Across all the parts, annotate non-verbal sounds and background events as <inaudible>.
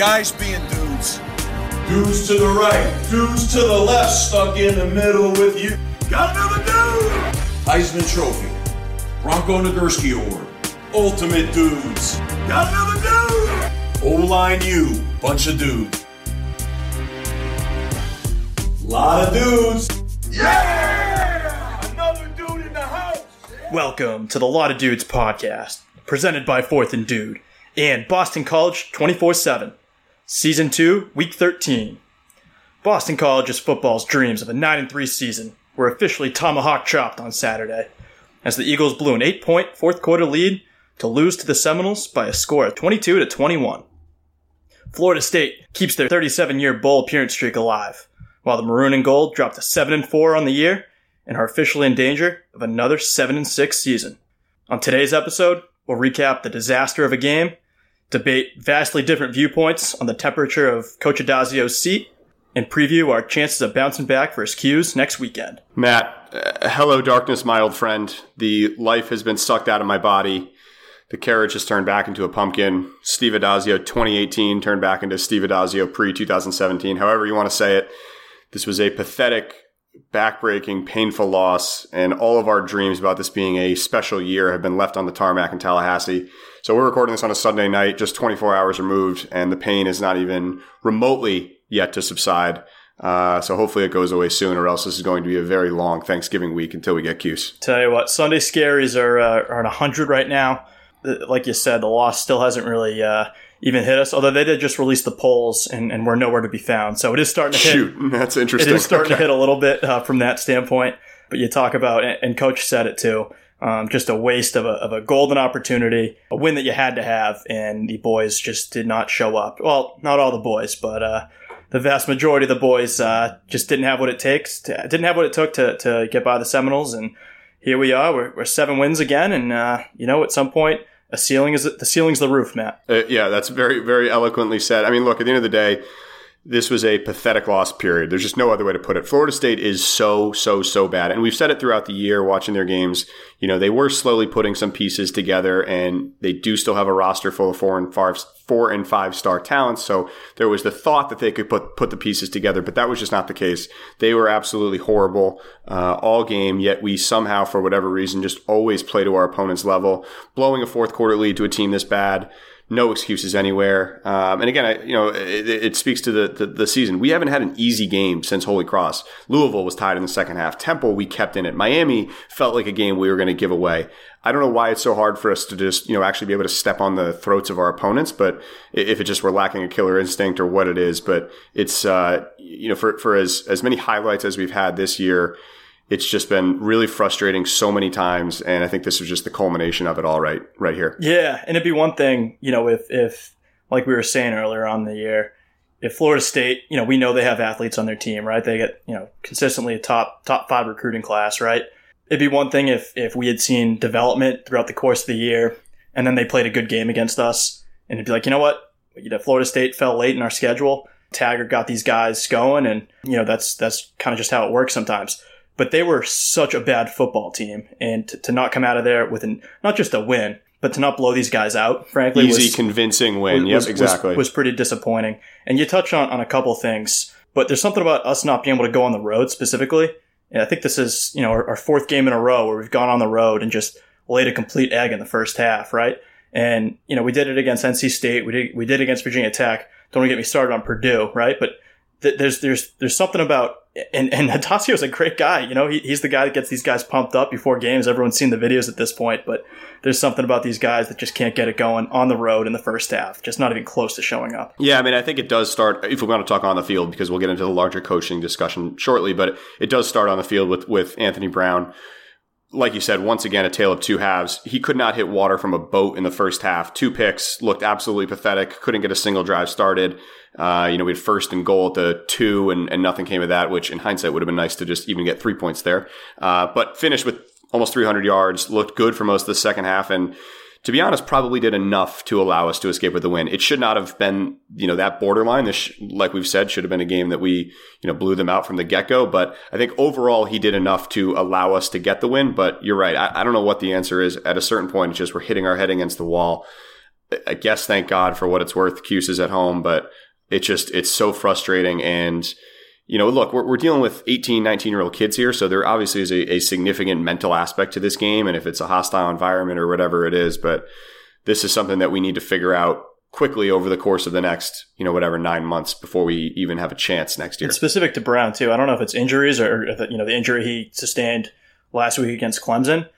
Guys being dudes. Dudes to the right, dudes to the left, stuck in the middle with you. Got another dude! Heisman Trophy, Bronco Nagurski Award, Ultimate Dudes. Got another dude! O-line U, bunch of dudes. Lot of dudes. Yeah! Another dude in the house! Welcome to the Lot of Dudes podcast, presented by Fourth and Dude and Boston College 24 7. Season 2, Week 13. Boston College's football's dreams of a 9 3 season were officially tomahawk chopped on Saturday, as the Eagles blew an 8 point fourth quarter lead to lose to the Seminoles by a score of 22 to 21. Florida State keeps their 37 year bowl appearance streak alive, while the Maroon and Gold dropped to 7 and 4 on the year and are officially in danger of another 7 and 6 season. On today's episode, we'll recap the disaster of a game, debate vastly different viewpoints on the temperature of Coach Addazio's seat, and preview our chances of bouncing back his Cuse next weekend. Matt, uh, hello, darkness, my old friend. The life has been sucked out of my body. The carriage has turned back into a pumpkin. Steve Addazio 2018 turned back into Steve Addazio pre 2017, however you want to say it. This was a pathetic, backbreaking, painful loss, and all of our dreams about this being a special year have been left on the tarmac in Tallahassee. So we're recording this on a Sunday night, just 24 hours removed, and the pain is not even remotely yet to subside. Uh, so hopefully it goes away soon, or else this is going to be a very long Thanksgiving week until we get Cuse. Tell you what, Sunday scaries are uh, are at 100 right now. Uh, Like you said, the loss still hasn't really uh, even hit us, although they did just release the polls and, and we're nowhere to be found. So it is starting to hit. Shoot, <laughs> that's interesting. is starting to hit a little bit uh, from that standpoint. But you talk about, and Coach said it too, um, just a waste of a, of a golden opportunity, a win that you had to have, and the boys just did not show up. Well, not all the boys, but uh, the vast majority of the boys uh, just didn't have what it takes, to, didn't have what it took to, to get by the Seminoles, and here we are. We're, we're seven wins again, and uh, you know, at some point, a ceiling is the ceiling's the roof, Matt. Uh, yeah, that's very, very eloquently said. I mean, look, at the end of the day, this was a pathetic loss, period. There's just no other way to put it. Florida State is so, so, so bad. And we've said it throughout the year watching their games. You know, they were slowly putting some pieces together and they do still have a roster full of four and five, four and five star talents. So there was the thought that they could put, put the pieces together, but that was just not the case. They were absolutely horrible, uh, all game, yet we somehow, for whatever reason, just always play to our opponent's level. Blowing a fourth quarter lead to a team this bad, no excuses anywhere. Um, and again, I, you know, it, it speaks to the, the the season. We haven't had an easy game since Holy Cross. Louisville was tied in the second half. Temple we kept in it. Miami felt like a game we were going to give away. I don't know why it's so hard for us to just you know actually be able to step on the throats of our opponents, but if it just we're lacking a killer instinct or what it is, but it's uh, you know for for as as many highlights as we've had this year it's just been really frustrating so many times and i think this was just the culmination of it all right right here Yeah, and it'd be one thing, you know, if if like we were saying earlier on the year, if Florida State, you know, we know they have athletes on their team, right? They get, you know, consistently a top top five recruiting class, right? It'd be one thing if if we had seen development throughout the course of the year, and then they played a good game against us, and it'd be like, you know what, you know, Florida State fell late in our schedule. Taggart got these guys going, and you know that's that's kind of just how it works sometimes. But they were such a bad football team, and to, to not come out of there with an, not just a win, but to not blow these guys out, frankly, easy was, convincing win yep was, exactly was, was pretty disappointing. And you touch on, on a couple things, but there's something about us not being able to go on the road specifically. And I think this is, you know, our, our fourth game in a row where we've gone on the road and just laid a complete egg in the first half, right? And, you know, we did it against NC State. We did, we did against Virginia Tech. Don't get me started on Purdue, right? But th- there's, there's, there's something about, and, and Addazio's a great guy. You know, he, he's the guy that gets these guys pumped up before games. Everyone's seen the videos at this point, but there's something about these guys that just can't get it going on the road in the first half, just not even close to showing up. Yeah, I mean, I think it does start if we want to talk on the field because we'll get into the larger coaching discussion shortly. But it does start on the field with with Anthony Brown. Like you said, once again, a tale of two halves. He could not hit water from a boat in the first half. Two picks looked absolutely pathetic. Couldn't get a single drive started. Uh, you know, we had first and goal at the two, and, and nothing came of that, which in hindsight would have been nice to just even get three points there. Uh, but finished with almost 300 yards, looked good for most of the second half, and to be honest, probably did enough to allow us to escape with the win. It should not have been, you know, that borderline. This, like we've said, should have been a game that we, you know, blew them out from the get go. But I think overall he did enough to allow us to get the win. But you're right. I, I don't know what the answer is. At a certain point, it's just we're hitting our head against the wall. I guess thank God for what it's worth. Cuse is at home, but it just, it's so frustrating. And, you know, look, we're, we're dealing with 18, 19 year old kids here. So there obviously is a, a, significant mental aspect to this game. And if it's a hostile environment or whatever it is, but this is something that we need to figure out quickly over the course of the next, you know, whatever nine months before we even have a chance next year. It's specific to Brown too. I don't know if it's injuries or, you know, the injury he sustained last week against Clemson.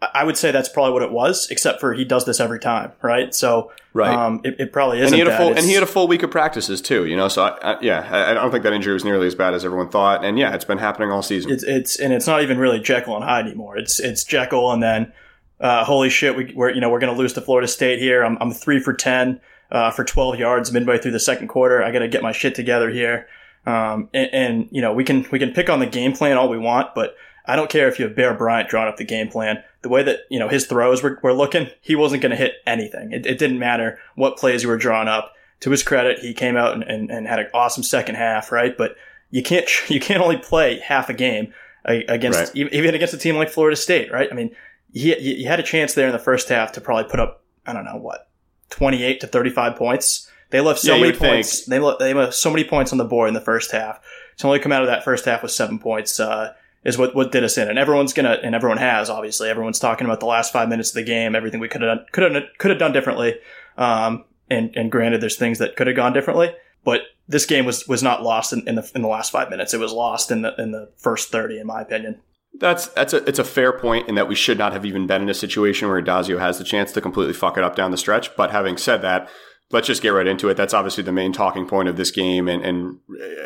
I would say that's probably what it was, except for he does this every time, right? So, right, um, it, it, probably is. And he had a full, and he had a full week of practices too, you know. So, I, I, yeah, I, I, don't think that injury was nearly as bad as everyone thought. And yeah, it's been happening all season. It's, it's and it's not even really Jekyll and Hyde anymore. It's it's Jekyll, and then uh, holy shit, we, are you know we're going to lose to Florida State here. I'm, I'm three for ten uh, for 12 yards midway through the second quarter. I got to get my shit together here. Um, and, and you know we can we can pick on the game plan all we want, but I don't care if you have Bear Bryant drawing up the game plan. The way that, you know, his throws were, were looking, he wasn't going to hit anything. It, it, didn't matter what plays you were drawing up. To his credit, he came out and, and, and, had an awesome second half, right? But you can't, <laughs> you can't only play half a game against, right. even against a team like Florida State, right? I mean, he, he had a chance there in the first half to probably put up, I don't know what, 28 to 35 points. They left so yeah, many points. Think. They left, they left so many points on the board in the first half. To only come out of that first half with seven points, uh, is what, what did us in. And everyone's gonna, and everyone has, obviously. Everyone's talking about the last five minutes of the game, everything we could have done, could have, could have done differently. Um, and, and granted, there's things that could have gone differently, but this game was, was not lost in, in the, in the last five minutes. It was lost in the, in the first 30, in my opinion. That's that's a it's a fair point in that we should not have even been in a situation where Addazio has the chance to completely fuck it up down the stretch. But having said that, let's just get right into it. That's obviously the main talking point of this game, and, and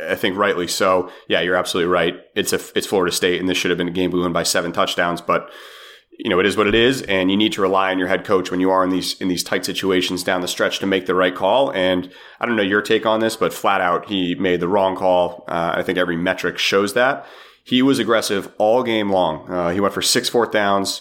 I think rightly so. Yeah, you're absolutely right. It's a it's Florida State, and this should have been a game won by seven touchdowns, but you know it is what it is, and you need to rely on your head coach when you are in these in these tight situations down the stretch to make the right call. And I don't know your take on this, but flat out he made the wrong call. Uh, I think every metric shows that he was aggressive all game long. Uh, he went for six fourth downs,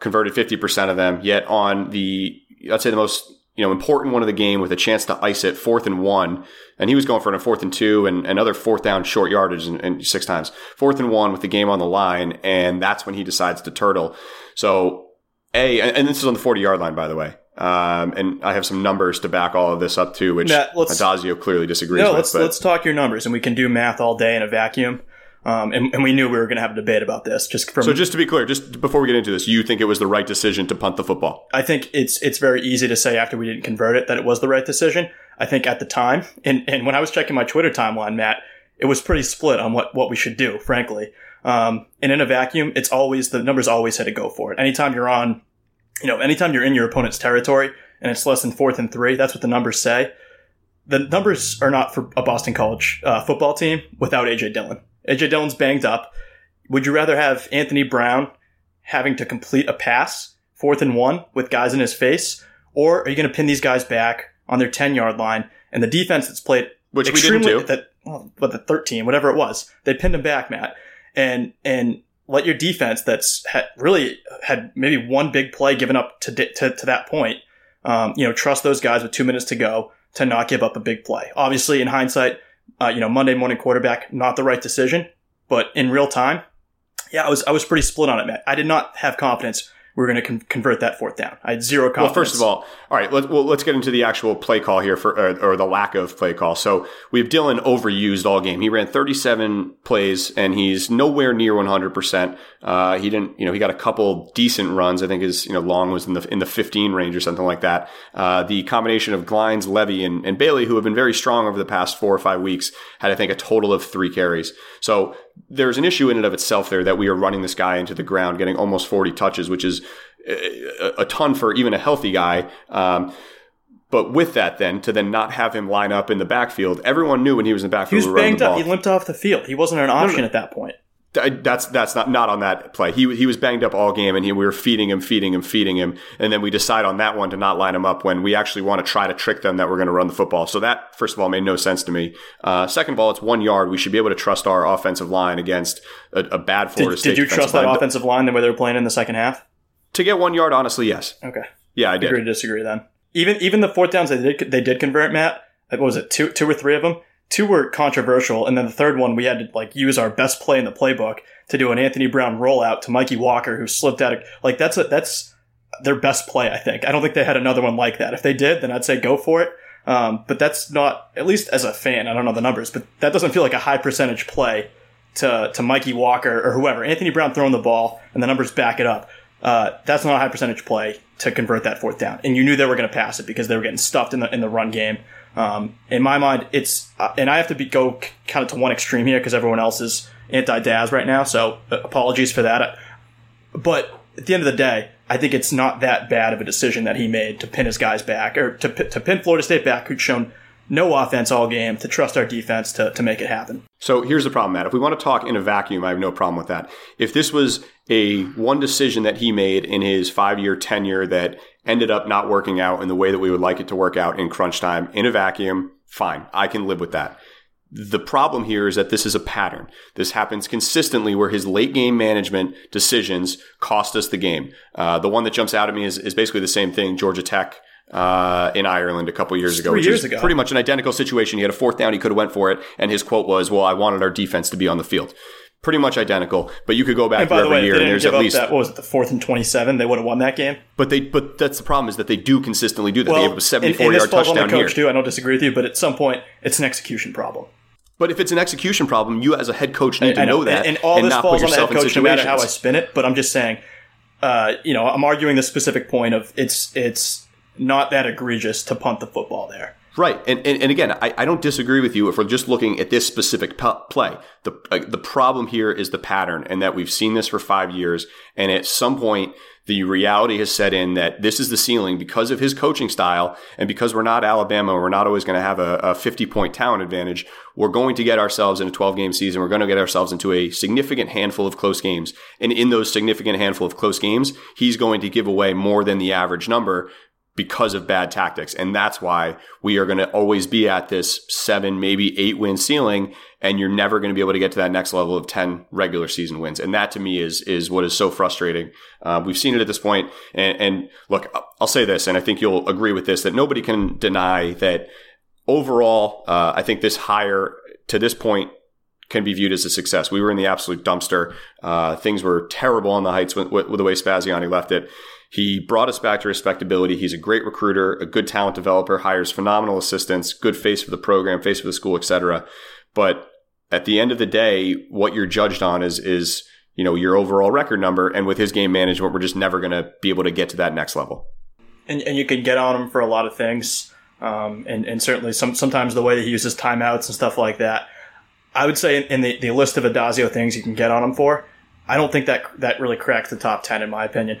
converted fifty percent of them. Yet on the I'd say the most you know, important one of the game with a chance to ice it, fourth and one. And he was going for a fourth and two and another fourth down short yardage and, and, six times. Fourth and one with the game on the line. And that's when he decides to turtle. So, A, and, and this is on the 40 yard line, by the way. Um, and I have some numbers to back all of this up too, which Matt, Addazio clearly disagrees no, with. Let's, let's talk your numbers and we can do math all day in a vacuum. Um, and, and, we knew we were going to have a debate about this. Just from so, just to be clear, just before we get into this, you think it was the right decision to punt the football? I think it's it's very easy to say after we didn't convert it that it was the right decision. I think at the time, and and when I was checking my Twitter timeline, Matt, it was pretty split on what what we should do. Frankly, um, and in a vacuum, it's always the numbers always had to go for it. Anytime you're on, you know, anytime you're in your opponent's territory and it's less than fourth and three, that's what the numbers say. The numbers are not for a Boston College uh, football team without AJ Dillon. AJ Dillon's banged up. Would you rather have Anthony Brown having to complete a pass, fourth and one, with guys in his face? Or are you going to pin these guys back on their 10 yard line and the defense that's played which we didn't do that well, the 13 whatever it was they pinned him back matt and and let your defense that's had really had maybe one big play given up to to, to that point um, you know trust those guys with two minutes to go to not give up a big play obviously in hindsight uh, you know, Monday morning quarterback, not the right decision. But in real time, yeah, I was I was pretty split on it, Matt. I did not have confidence we are going to con- convert that fourth down. I had zero confidence. Well, first of all, all right, let, well, let's get into the actual play call here for, or, or, the lack of play call. So we have Dillon overused all game. He ran 37 plays and he's nowhere near 100%. Uh, he didn't, you know, he got a couple decent runs. I think his, you know, long was in the, in the 15 range or something like that. Uh, the combination of Glines, Levy, and, and Bailey, who have been very strong over the past four or five weeks, had, I think, a total of three carries. So there's an issue in and of itself there that we are running this guy into the ground, getting almost 40 touches, which is a, a ton for even a healthy guy. Um, but with that, then to then not have him line up in the backfield, everyone knew when he was in the backfield. He was banged up. He limped off the field. He wasn't an option no, no. at that point. That's that's not not on that play. He he was banged up all game, and he, we were feeding him, feeding him, feeding him, and then we decide on that one to not line him up when we actually want to try to trick them that we're going to run the football. So that first of all made no sense to me. Uh, second of all, it's one yard. We should be able to trust our offensive line against a, a bad Florida did, State. Did you trust that line. offensive line the way they were playing in the second half? To get one yard, honestly, yes. Okay. Yeah, I did. Agree to disagree then. Even even the fourth downs they did they did convert Matt. What was it? Two two or three of them. Two were controversial, and then the third one we had to like use our best play in the playbook to do an Anthony Brown rollout to Mikey Walker, who slipped out. Of, like that's a, that's their best play. I think. I don't think they had another one like that. If they did, then I'd say go for it. Um, but that's not, at least as a fan, I don't know the numbers, but that doesn't feel like a high percentage play to to Mikey Walker or whoever. Anthony Brown throwing the ball, and the numbers back it up. Uh, that's not a high percentage play to convert that fourth down. And you knew they were going to pass it because they were getting stuffed in the in the run game. Um, in my mind, it's uh, and I have to be go c- kind of to one extreme here because everyone else is anti Daz right now. So uh, apologies for that. But at the end of the day, I think it's not that bad of a decision that he made to pin his guys back or to to pin Florida State back, who'd shown no offense all game, to trust our defense to, to make it happen. So here's the problem, Matt. If we want to talk in a vacuum, I have no problem with that. If this was a one decision that he made in his five year tenure that ended up not working out in the way that we would like it to work out in crunch time in a vacuum, fine. I can live with that. The problem here is that this is a pattern. This happens consistently where his late game management decisions cost us the game. Uh, the one that jumps out at me is, is basically the same thing. Georgia Tech uh, in Ireland a couple years ago, Three which years ago. pretty much an identical situation. He had a fourth down, he could have went for it, and his quote was, "Well, I wanted our defense to be on the field." Pretty much identical, but you could go back And by the way, year, they and didn't there's give at least. that, what was it, the fourth and 27, they would have won that game. But they, but that's the problem is that they do consistently do that. they have a and- 74 and this yard falls on the touchdown here. too. I don't disagree with you, but at some point, it's an execution problem. But if it's an execution problem, you as a head coach need to I know, that and, and all this not falls on the head coach, no matter how I spin it. But I'm just saying, uh, you know, I'm arguing the specific point of it's it's not that egregious to punt the football there. Right, and, and and again, I, I don't disagree with you if we're just looking at this specific p- play. The uh, the problem here is the pattern, and that we've seen this for five years, and at some point, the reality has set in that this is the ceiling because of his coaching style, and because we're not Alabama, we're not always going to have a, a 50 point talent advantage. We're going to get ourselves in a 12 game season. We're going to get ourselves into a significant handful of close games, and in those significant handful of close games, he's going to give away more than the average number because of bad tactics. And that's why we are going to always be at this seven, maybe eight win ceiling. And you're never going to be able to get to that next level of 10 regular season wins. And that to me is, is what is so frustrating. Uh, we've seen it at this point. And, and look, I'll say this, and I think you'll agree with this, that nobody can deny that overall, uh, I think this hire to this point can be viewed as a success. We were in the absolute dumpster. Uh, things were terrible on the heights with, with, with the way Spaziani left it. He brought us back to respectability. He's a great recruiter, a good talent developer, hires phenomenal assistants, good face for the program, face for the school, etc. But at the end of the day, what you're judged on is is you know your overall record number. And with his game management, we're just never going to be able to get to that next level. and, and you can get on him for a lot of things. Um, and, and certainly some, sometimes the way that he uses timeouts and stuff like that. I would say in, the, the list of Addazio things you can get on him for, I don't think that that really cracks the top ten in my opinion.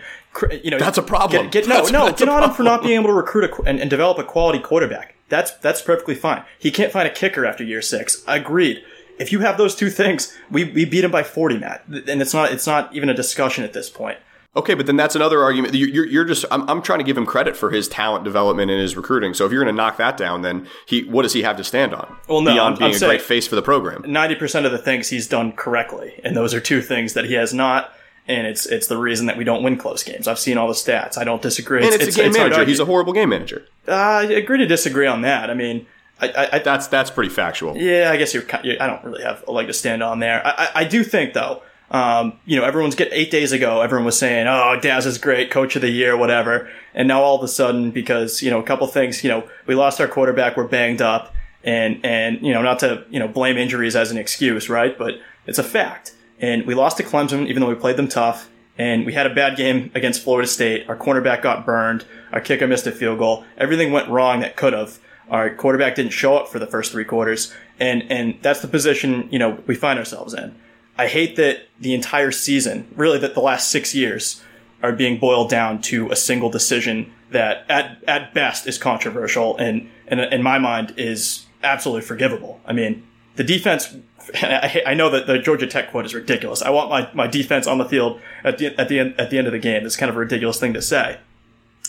You know, That's a problem. Get, get, no, That's- no, that's get on him for not being able to recruit a, and, and develop a quality quarterback. That's that's perfectly fine. He can't find a kicker after year six. Agreed. If you have those two things, we, we beat him by forty, Matt, and it's not it's not even a discussion at this point. Okay, but then that's another argument. You're, you're, just. I'm, I'm trying to give him credit for his talent development and his recruiting. So if you're going to knock that down, then he, what does he have to stand on? Well, no, beyond I'm- being I'm a great face for the program. ninety percent of the things he's done correctly, and those are two things that he has not. And it's it's the reason that we don't win close games. I've seen all the stats. I don't disagree. And it's, a game to manager. He's a horrible game manager. Uh, I agree to disagree on that. I mean, I, I, I That's that's pretty factual. yeah, I guess you're, I don't really have a leg to stand on there. I, I, I do think though, um, you know, everyone's get eight days ago, everyone was saying, "Oh, Daz is great, coach of the year, whatever," and now all of a sudden, because you know, a couple things, you know, we lost our quarterback, we're banged up, and and you know, not to you know blame injuries as an excuse, right? But it's a fact, and we lost to Clemson, even though we played them tough. And we had a bad game against Florida State. Our cornerback got burned. Our kicker missed a field goal. Everything went wrong that could have. Our quarterback didn't show up for the first three quarters, and and that's the position you know we find ourselves in. I hate that the entire season, really that the last six years, are being boiled down to a single decision that at at best is controversial and and in my mind is absolutely forgivable. I mean, the defense. <laughs> I, know that the Georgia Tech quote is ridiculous. I want my, my defense on the field at the at the end at the end of the game. It's kind of a ridiculous thing to say,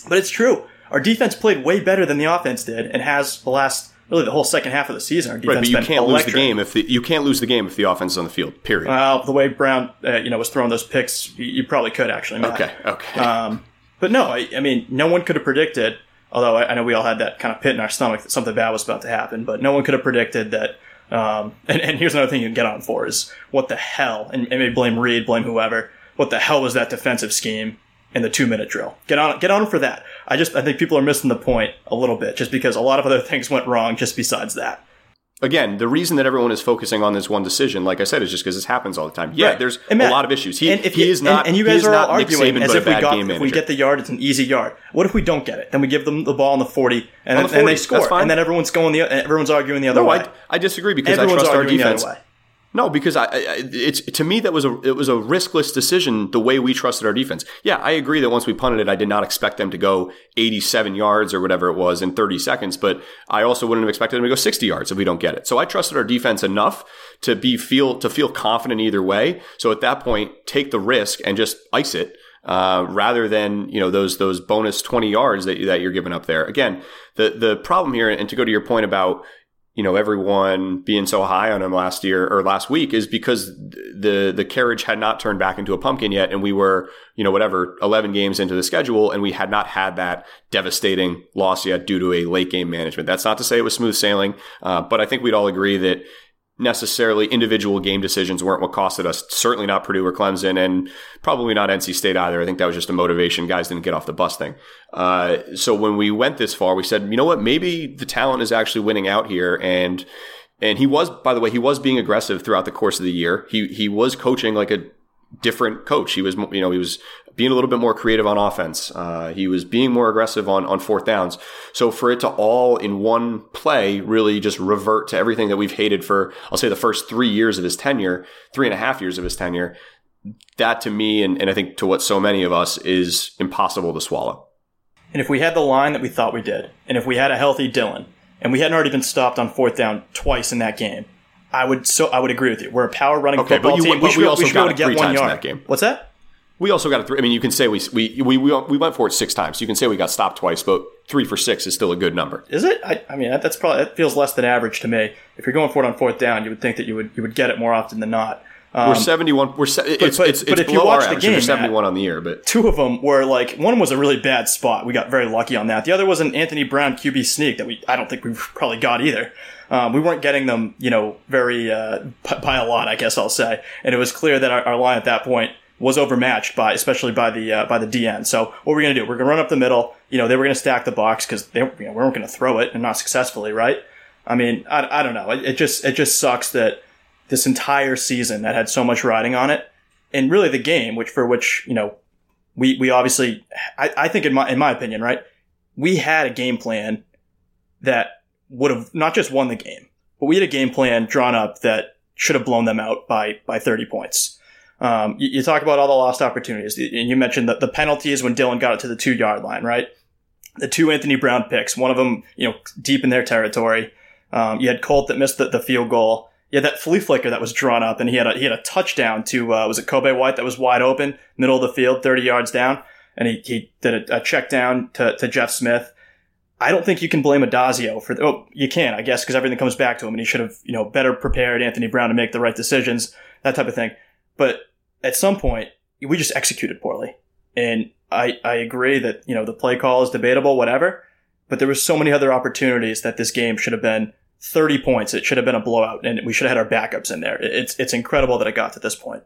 but it's true. Our defense played way better than the offense did, and has the last really the whole second half of the season. Our defense Right, but you can't electric. lose the game if the, you can't lose the game if the offense is on the field. Period. Well, the way Brown, uh, you know, was throwing those picks, you, you probably could actually. Matt. okay, okay. Um, but no, I, I mean, no one could have predicted. Although I, I know we all had that kind of pit in our stomach that something bad was about to happen, but no one could have predicted that. Um, <laughs> and, and here's another thing you can get on for is what the hell, and, and maybe blame Reid, blame whoever. What the hell was that defensive scheme in the two minute drill? Get on, get on for that. I just, I think people are missing the point a little bit, just because a lot of other <laughs> things went wrong. Just besides that, Again, the reason that everyone is focusing on this one decision, like I said, is just because this happens all the time. Yeah, Right. there's And a lot of issues. He, and if he is not. and, and you guys are all not arguing Saban, as if we got if we get the yard, it's an easy yard. What if we don't get it? Then we give them the ball on the forty, and, On the then, and they score, and then everyone's going the everyone's arguing the other no, way. I, I disagree because I everyone's trust our defense. No, because I, I, it's to me that was a it was a riskless decision the way we trusted our defense. Yeah, I agree that once we punted it, I did not expect them to go 87 yards or whatever it was in 30 seconds, but I also wouldn't have expected them to go 60 yards if we don't get it. So I trusted our defense enough to be feel to feel confident either way. So at that point, take the risk and just ice it. Uh, rather than you know those those bonus 20 yards that, that you're giving up there. Again, the the problem here, and to go to your point about you know everyone being so high on him last year or last week is because the the carriage had not turned back into a pumpkin yet and we were you know whatever 11 games into the schedule and we had not had that devastating loss yet due to a late game management. That's not to say it was smooth sailing uh, but i think we'd all agree that necessarily individual game decisions weren't what costed us. Certainly not Purdue or Clemson, and probably not NC State either. I think that was just a motivation. Guys didn't get off the bus thing. Uh, so when we went this far, we said, you know what? Maybe the talent is actually winning out here, and and he was, by the way, he was being aggressive throughout the course of the year. He he was coaching like a different coach. He was, you know, he was being a little bit more creative on offense. Uh, he was being more aggressive on, on fourth downs. So for it to all in one play really just revert to everything that we've hated for, I'll say the first three years of his tenure, three and a half years of his tenure, that to me, and, and I think to what so many of us is impossible to swallow. And if we had the line that we thought we did, and if we had a healthy Dillon, and we hadn't already been stopped on fourth down twice in that game, I would so I would agree with you. We're a power running Okay, football but you- team. but should we be- also should be able got to get one yard. that game. What's that? We also got a three. I mean, you can say we, we, we, we, we went for it six times. You can say we got stopped twice, but three for six is still a good number. Is it? I, I mean, that, that's probably that feels less than average to me. If you're going for it on fourth down, you would think that you would you would get it more often than not. Um, We're 71. We're se- it's, but- it's, but it's if you watch the game, We're 71 on the year, but two of them were like one was a really bad spot. We got very lucky on that. The other was an Anthony Brown QB sneak that we I don't think we <laughs> probably got either. Um, we weren't getting them, you know, very uh, by a lot, I guess I'll say. And it was clear that our, our line at that point was overmatched by, especially by the uh, by the DN. So what we're we gonna do? We're gonna run up the middle. You know, they were gonna stack the box because they you know, we weren't gonna throw it and not successfully, right? I mean, I, I don't know. It, it just it just sucks that this entire season that had so much riding on it, and really the game, which for which you know we we obviously I, I think in my in my opinion, right, we had a game plan that would have not just won the game, but we had a game plan drawn up that should have blown them out by by 30 points. Um, you, you talk about all the lost opportunities, and you mentioned that the penalties when Dillon got it to the two yard line, right? The two Anthony Brown picks, one of them, you know, deep in their territory. Um, you had Colt that missed the, the field goal. You had that flea flicker that was drawn up, and he had a he had a touchdown to uh, was it Kobay White that was wide open, middle of the field, thirty yards down, and he, he did a, a check down to, to Jeff Smith. I don't think you can blame Addazio for. Oh, you can, I guess, because everything comes back to him, and he should have you know better prepared Anthony Brown to make the right decisions, that type of thing. But at some point, we just executed poorly, and I I agree that you know the play call is debatable, whatever. But there was so many other opportunities that this game should have been 30 points. It should have been a blowout, and we should have had our backups in there. It's it's incredible that it got to this point.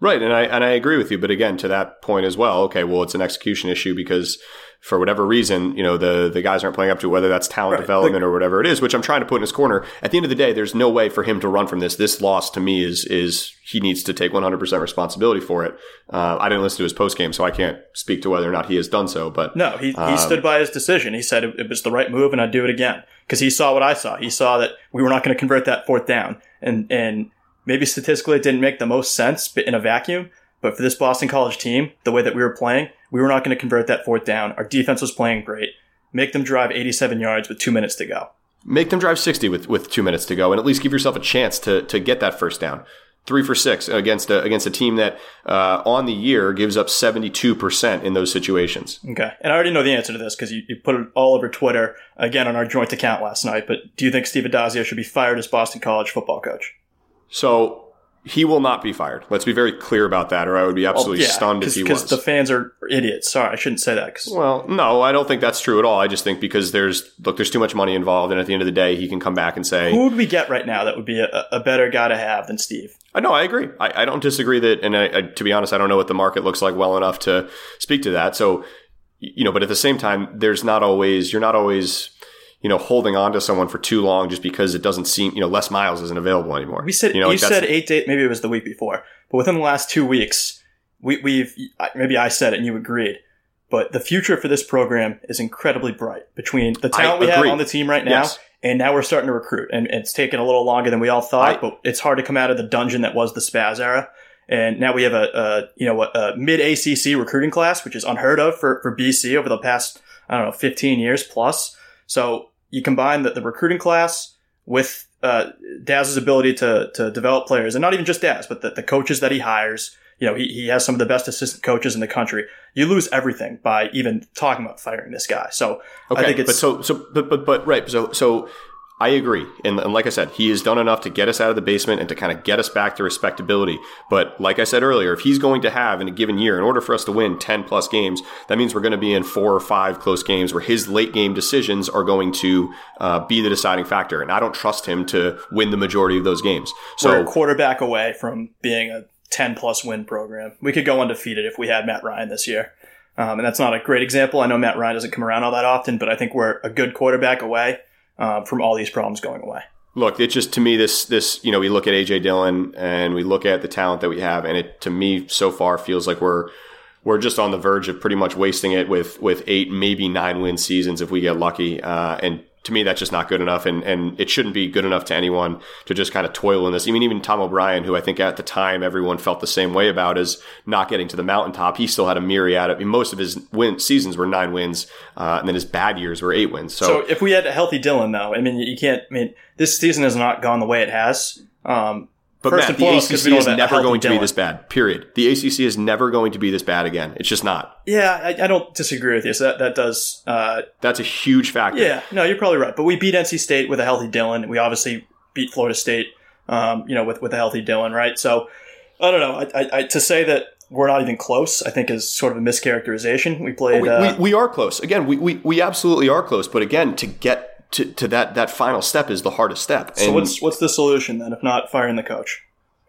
Right, and I and I agree with you. But again, to that point as well, okay, well, it's an execution issue because for whatever reason, you know, the the guys aren't playing up to whether that's talent Right. development or whatever it is, which I'm trying to put in his corner. At the end of the day, there's no way for him to run from this. This loss to me is is he needs to take 100% responsibility for it. Uh, I didn't listen to his post game, so I can't speak to whether or not he has done so. But No, he, he Um, stood by his decision. He said it, it was the right move, and I'd do it again because he saw what I saw. He saw that we were not going to convert that fourth down, and and maybe statistically it didn't make the most sense but in a vacuum. But for this Boston College team, the way that we were playing, we were not going to convert that fourth down. Our defense was playing great. Make them drive 87 yards with two minutes to go. Make them drive 60 with, with two minutes to go and at least give yourself a chance to, to get that first down. Three for six against a, against a team that uh, on the year gives up 72% in those situations. Okay. And I already know the answer to this because you, you put it all over Twitter again on our joint account last night. But do you think Steve Addazio should be fired as Boston College football coach? So he will not be fired. Let's be very clear about that, or I would be oh, absolutely yeah, stunned if he was. Because the fans are idiots. Sorry, I shouldn't say that. Cause well, no, I don't think that's true at all. I just think because there's look, there's too much money involved, and at the end of the day, he can come back and say, "Who would we get right now that would be a, a better guy to have than Steve?" I know, I agree. I, I don't disagree that, and I, I, to be honest, I don't know what the market looks like well enough to speak to that. So, you know, but at the same time, there's not always you're not always you know, holding on to someone for too long just because it doesn't seem, you know, Les Miles isn't available anymore. We said, you, know, you said eight days, maybe it was the week before, but within the last two weeks, we, we've, maybe I said it and you agreed, but the future for this program is incredibly bright between the talent I we agree. have on the team right now. Yes. And now we're starting to recruit and it's taken a little longer than we all thought, I- but it's hard to come out of the dungeon that was the Spaz era. And now we have a, a you know, a, a mid ACC recruiting class, which is unheard of for, for BC over the past, I don't know, 15 years plus. So you combine the, the recruiting class with uh, Daz's ability to to develop players, and not even just Daz, but the, the coaches that he hires. You know, he, he has some of the best assistant coaches in the country. You lose everything by even talking about firing this guy. So Okay, I think it's but so so but but but right. So so I agree, and, and like I said, he has done enough to get us out of the basement and to kind of get us back to respectability. But like I said earlier, if he's going to have in a given year, in order for us to win ten plus games, that means we're going to be in four or five close games where his late game decisions are going to uh, be the deciding factor. And I don't trust him to win the majority of those games. So a quarterback away from being a 10 plus win program. We could go undefeated if we had Matt Ryan this year. Um, and that's not a great example. I know Matt Ryan doesn't come around all that often, but I think we're a good quarterback away um, from all these problems going away. Look, it just to me this this you know we look at AJ Dillon and we look at the talent that we have, and it to me so far feels like we're we're just on the verge of pretty much wasting it with with eight maybe nine win seasons if we get lucky. Uh, and to me, that's just not good enough, and and it shouldn't be good enough to anyone to just kind of toil in this. I mean, even Tom O'Brien, who I think at the time everyone felt the same way about, is not getting to the mountaintop. He still had a myriad. Of, I mean, most of his win seasons were nine wins, uh, and then his bad years were eight wins. So if we had a healthy Dillon, though, I mean, you can't. I mean, this season has not gone the way it has. Um, But first Matt, the foremost, ACC is never going to be this bad. Period. The ACC is never going to be this bad again. It's just not. Yeah, I, I don't disagree with you. So that that does. Uh, That's a huge factor. yeah, no, you're probably right. But we beat NC State with a healthy Dillon. We obviously beat Florida State, um, you know, with with a healthy Dillon, right? So I don't know. I, I, I, to say that we're not even close, I think is sort of a mischaracterization. We played. We, uh, we, we are close. Again, we, we, we absolutely are close. But again, to get to, to that, that final step is the hardest step. so And what's what's the solution then, if not firing the coach?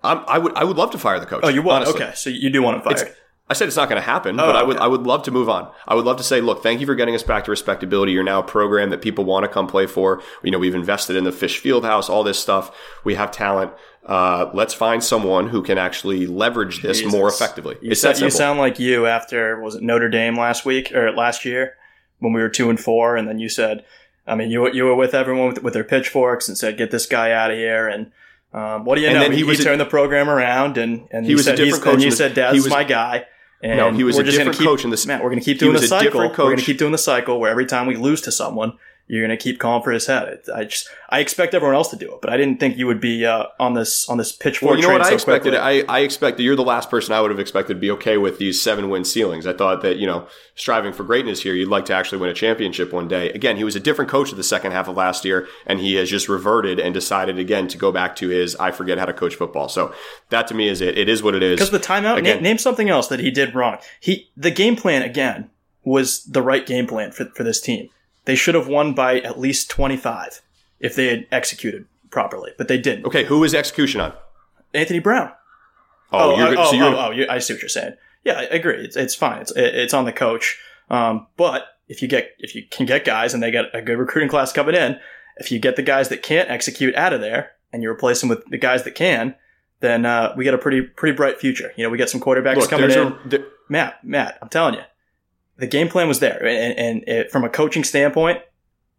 I'm, I would I would love to fire the coach. Oh, you want? honestly. Okay, so you do want fired. It's- I said it's not going to happen, but I would okay. I would love to move on. I would love to say, look, thank you for getting us back to respectability. You're now a program that people want to come play for. You know, we've invested in the Fish Field House, all this stuff. We have talent. Uh, let's find someone who can actually leverage this Jesus. more effectively. You, it's that you sound like you after was it Notre Dame last week or last year when we were two and four, and then you said, I mean, you were- you were with everyone with, with their pitchforks and said, "Get this guy out of here." And um, what do you And know? then he he, was a- turned the program around, and and He was a said, he's- different coach And you said, "Dad's my guy." And No, he was we're a just different keep- coach in this- Matt, we're going to keep doing the cycle. We're going to keep doing the cycle where every time we lose to someone, you're going to keep calling for his head. I just I expect everyone else to do it, but I didn't think you would be uh, on this on this pitchfork Well, you know what I so expected? quickly. I, I expected you're the last person I would have expected to be okay with these seven win ceilings. I thought that, you know, striving for greatness here, you'd like to actually win a championship one day. Again, he was a different coach of the second half of last year, and he has just reverted and decided again to go back to his I forget how to coach football. So that to me is it. It is what it is. Because the timeout, Again- name, name something else that he did wrong. He the game plan again was the right game plan for for this team. They should have won by at least twenty five if they had executed properly, but they didn't. okay, who is execution on? Anthony Brown. Oh, you're, oh, so oh, you're, oh, oh, you- I see what you're saying. Yeah, I agree. It's it's fine. It's it's on the coach. Um, but if you get if you can get guys and they get a good recruiting class coming in, if you get the guys that can't execute out of there and you replace them with the guys that can, then uh, we get a pretty pretty bright future. You know, we get some quarterbacks look, coming in. a, there, Matt, Matt, I'm telling you, the game plan was there, and, and it, from a coaching standpoint,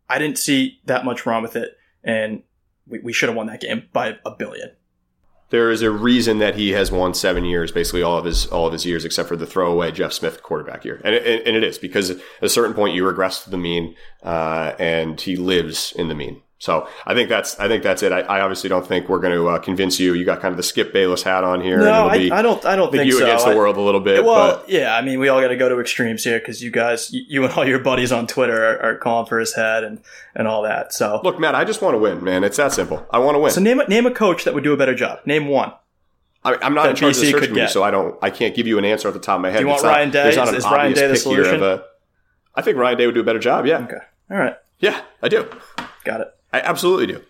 I didn't see that much wrong with it, and we, we should have won that game by a billion. there is a reason that he has won seven years, basically all of his all of his years, except for the throwaway Jeff Smith quarterback year, and it, and it is because at a certain point you regress to the mean, uh, and he lives in the mean. So I think that's I think that's it. I, I obviously don't think we're going to uh, convince you. You got kind of the Skip Bayless hat on here. No, and I, be, I don't. I don't think, think you so. against the I- world a little bit. Well, but yeah, I mean, we all got to go to extremes here because you guys, you, and all your buddies on Twitter are, are calling for his head and, and all that. So, look, Matt, I just want to win, man. It's that simple. I want to win. so name a, name a coach that would do a better job. Name one. I, I'm not in charge of the search could committee, so I don't. I can't give you an answer off the top of my head. Do you want not- Ryan Day? Is- is Ryan Day the pick here of solution? a- I think Ryan Day would do a better job. Yeah, Okay. All right. yeah, I do. Got it. I absolutely do.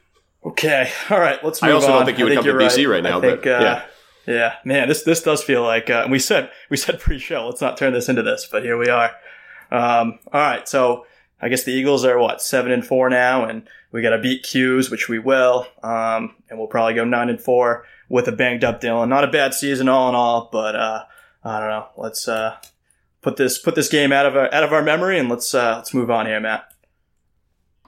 Okay. All right. Let's move on. I also on. don't think you would come to you're BC right now, think, but, uh, yeah. Yeah, man, this this does feel like uh, we said we said <laughs> pre-show. Let's not turn this into this, but here we are. Um, all right, so I guess the Eagles are what seven and four now, and we got to beat Cuse, which we will, um, and we'll probably go nine and four with a banged up Dillon. Not a bad season all in all, but uh, I don't know. Let's uh, put this put this game out of our, out of our memory, and let's uh, let's move on here, Matt.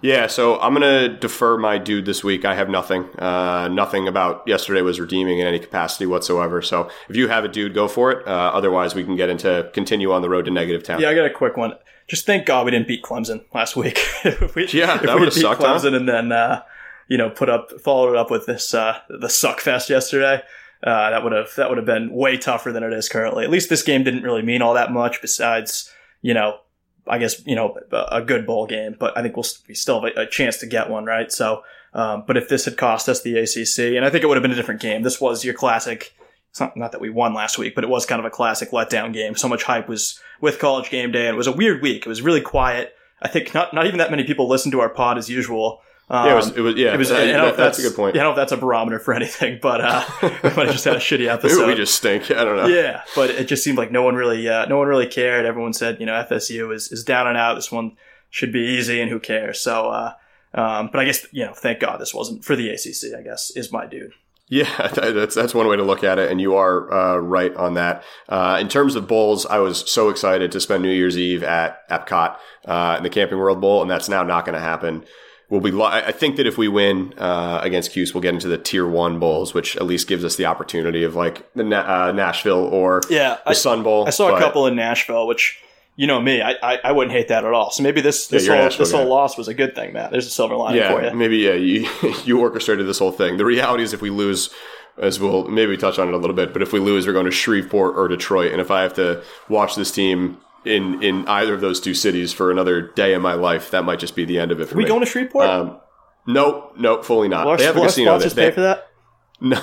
Yeah, so I'm gonna defer my dude this week. I have nothing. Uh, nothing about yesterday was redeeming in any capacity whatsoever. So if you have a dude, go for it. Uh, otherwise, we can get into continue on the road to negative town. Yeah, I got a quick one. Just thank God we didn't beat Clemson last week. <laughs> we, Yeah, that we would've beat sucked, huh? Clemson and then uh, you know put up followed it up with this uh, the suck fest yesterday. Uh, that would have that would have been way tougher than it is currently. At least this game didn't really mean all that much. Besides, you know, I guess you know a good bowl game, but I think we'll we still have a, a chance to get one, right? So, um, but if this had cost us the ACC, and I think it would have been a different game. This was your classic. It's not, not that we won last week, but it was kind of a classic letdown game. So much hype was with college game day, and it was a weird week. It was really quiet. I think not not even that many people listened to our pod as usual. Um, Yeah, it was. It was yeah, it was. I don't that- if that's, a good point. Yeah, I don't know if that's a barometer for <laughs> anything, but uh, we might have just had a shitty episode. Maybe we just stink. I don't know. Yeah, but it just seemed like no one really, uh, no one really cared. Everyone said, you know, FSU is, is down and out. This one should be easy, and who cares? So, uh, um, but I guess you know, thank God this wasn't for the ACC. I guess is my dude. Yeah, <laughs> that's that's one way to look at it, and you are uh, right on that. Uh, in terms of bowls, I was so excited to spend New Year's Eve at Epcot uh, in the Camping World Bowl, and that's now not going to happen. We'll be. I I think that if we win uh, against Cuse, we'll get into the Tier One bowls, which at least gives us the opportunity of like the Na- uh, Nashville or Yeah, the Sun Bowl. I saw a couple in Nashville, which you know me, I, I, I wouldn't hate that at all. So maybe this this you're whole Nashville this whole loss was a good thing, Matt. There's a silver lining for you. maybe yeah. You <laughs> you orchestrated this whole thing. The reality is, if we lose, as we'll maybe touch on it a little bit, but if we lose, we're going to Shreveport or Detroit, and if I have to watch this team in in either of those two cities for another day in my life, that might just be the end of it for we me. going to Shreveport? Um, nope, nope, fully not. will our, they have a casino there. sponsors pay for that? <laughs> no,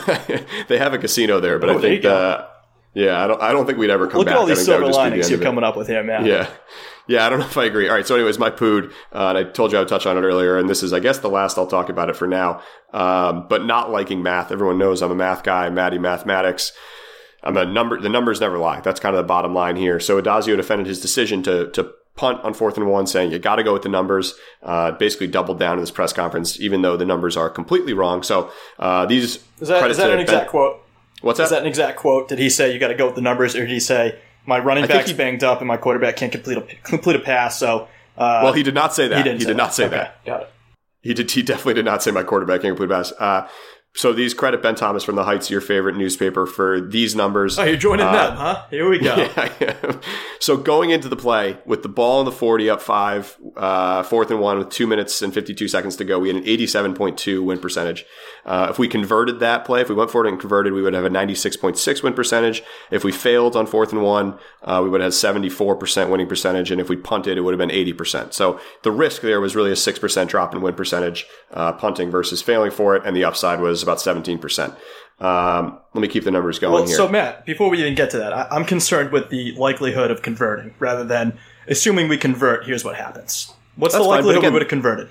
they have a casino there, but Oh, I think uh, yeah, I don't I don't think we'd ever come Look back. at all these think that silver would just be the linings you're it. coming up with here, Matt. Yeah. Yeah, I don't <laughs> know if I agree. All right, so anyways, my pood, uh, and I told you I would touch on it earlier, and this is, I guess, the last I'll talk about it for now. Um, but not liking math. Everyone knows I'm a math guy, Maddie Mathematics. I'm a number. The numbers never lie. That's kind of the bottom line here. So Addazio defended his decision to to punt on fourth and one, saying you got to go with the numbers. Uh, basically doubled down in this press conference, even though the numbers are completely wrong. So uh, these Is that, that to an Ben- exact quote? What's Is that? that an exact quote? Did he say you got to go with the numbers, or did he say my running back's he- banged up and my quarterback can't complete a complete a pass? So uh, well, he did not say that. he He, did not say Okay, that. Got it. He did. He definitely did not say my quarterback can't complete a pass. So these credit Ben Thomas from the Heights, your favorite newspaper, for these numbers. Oh, you're joining Uh, them, huh? Here we go. <laughs> Yeah. So going into the play with the ball in the 40 up five, uh, fourth and one with two minutes and 52 seconds to go, we had an 87.2 win percentage. Uh, if we converted that play, if we went for it and converted, we would have a 96.6 win percentage. If we failed on fourth and one, uh, we would have 74% winning percentage. And if we punted, it would have been 80%. So the risk there was really a 6% drop in win percentage, uh, punting versus failing for it. And the upside was about 17%. Um, let me keep the numbers going Well, here. so Matt, before we even get to that, I, I'm concerned with the likelihood of converting, rather than assuming we convert. Here's what happens. What's That's the fine, likelihood again- we would have converted?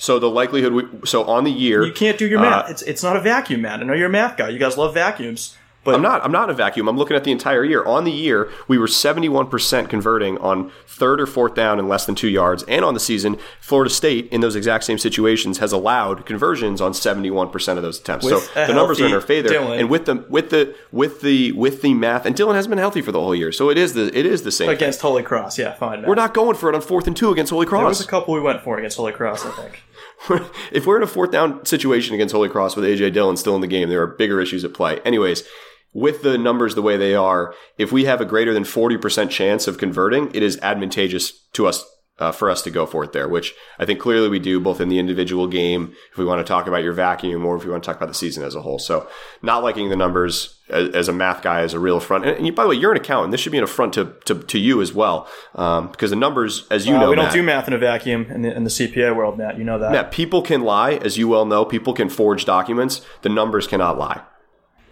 So the likelihood, we, so on the year, You can't do your Uh, math. it's it's not a vacuum, Matt. I know you're a math guy. You guys love vacuums, but I'm not. I'm not a vacuum. I'm looking at the entire year. On the year, we were 71% converting on third or fourth down and less than two yards. And on the season, Florida State, in those exact same situations, has allowed conversions on 71% of those attempts. With so the numbers are in our favor. Dillon. And with the with the with the with the math, and Dillon has been healthy for the whole year, so it is the it is the same. against Holy Cross, yeah, fine. Matt. We're not going for it on fourth and two against Holy Cross. There was a couple we went for against Holy Cross, I think. <laughs> if we're in a fourth down situation against Holy Cross with AJ Dillon still in the game, there are bigger issues at play. Anyways, with the numbers the way they are, if we have a greater than 40% chance of converting, it is advantageous to us uh, for us to go for it there, which I think clearly we do both in the individual game, if we want to talk about your vacuum, or if we want to talk about the season as a whole. So, not liking the numbers as, as a math guy is a real affront. And, and you, by the way, you're an accountant. This should be an affront to, to, to you as well, um, because the numbers, as you Uh, know, we don't Matt, do math in a vacuum in the, in the CPA world, Matt. You know that. Matt, people can lie, as you well know. People can forge documents. The numbers cannot lie.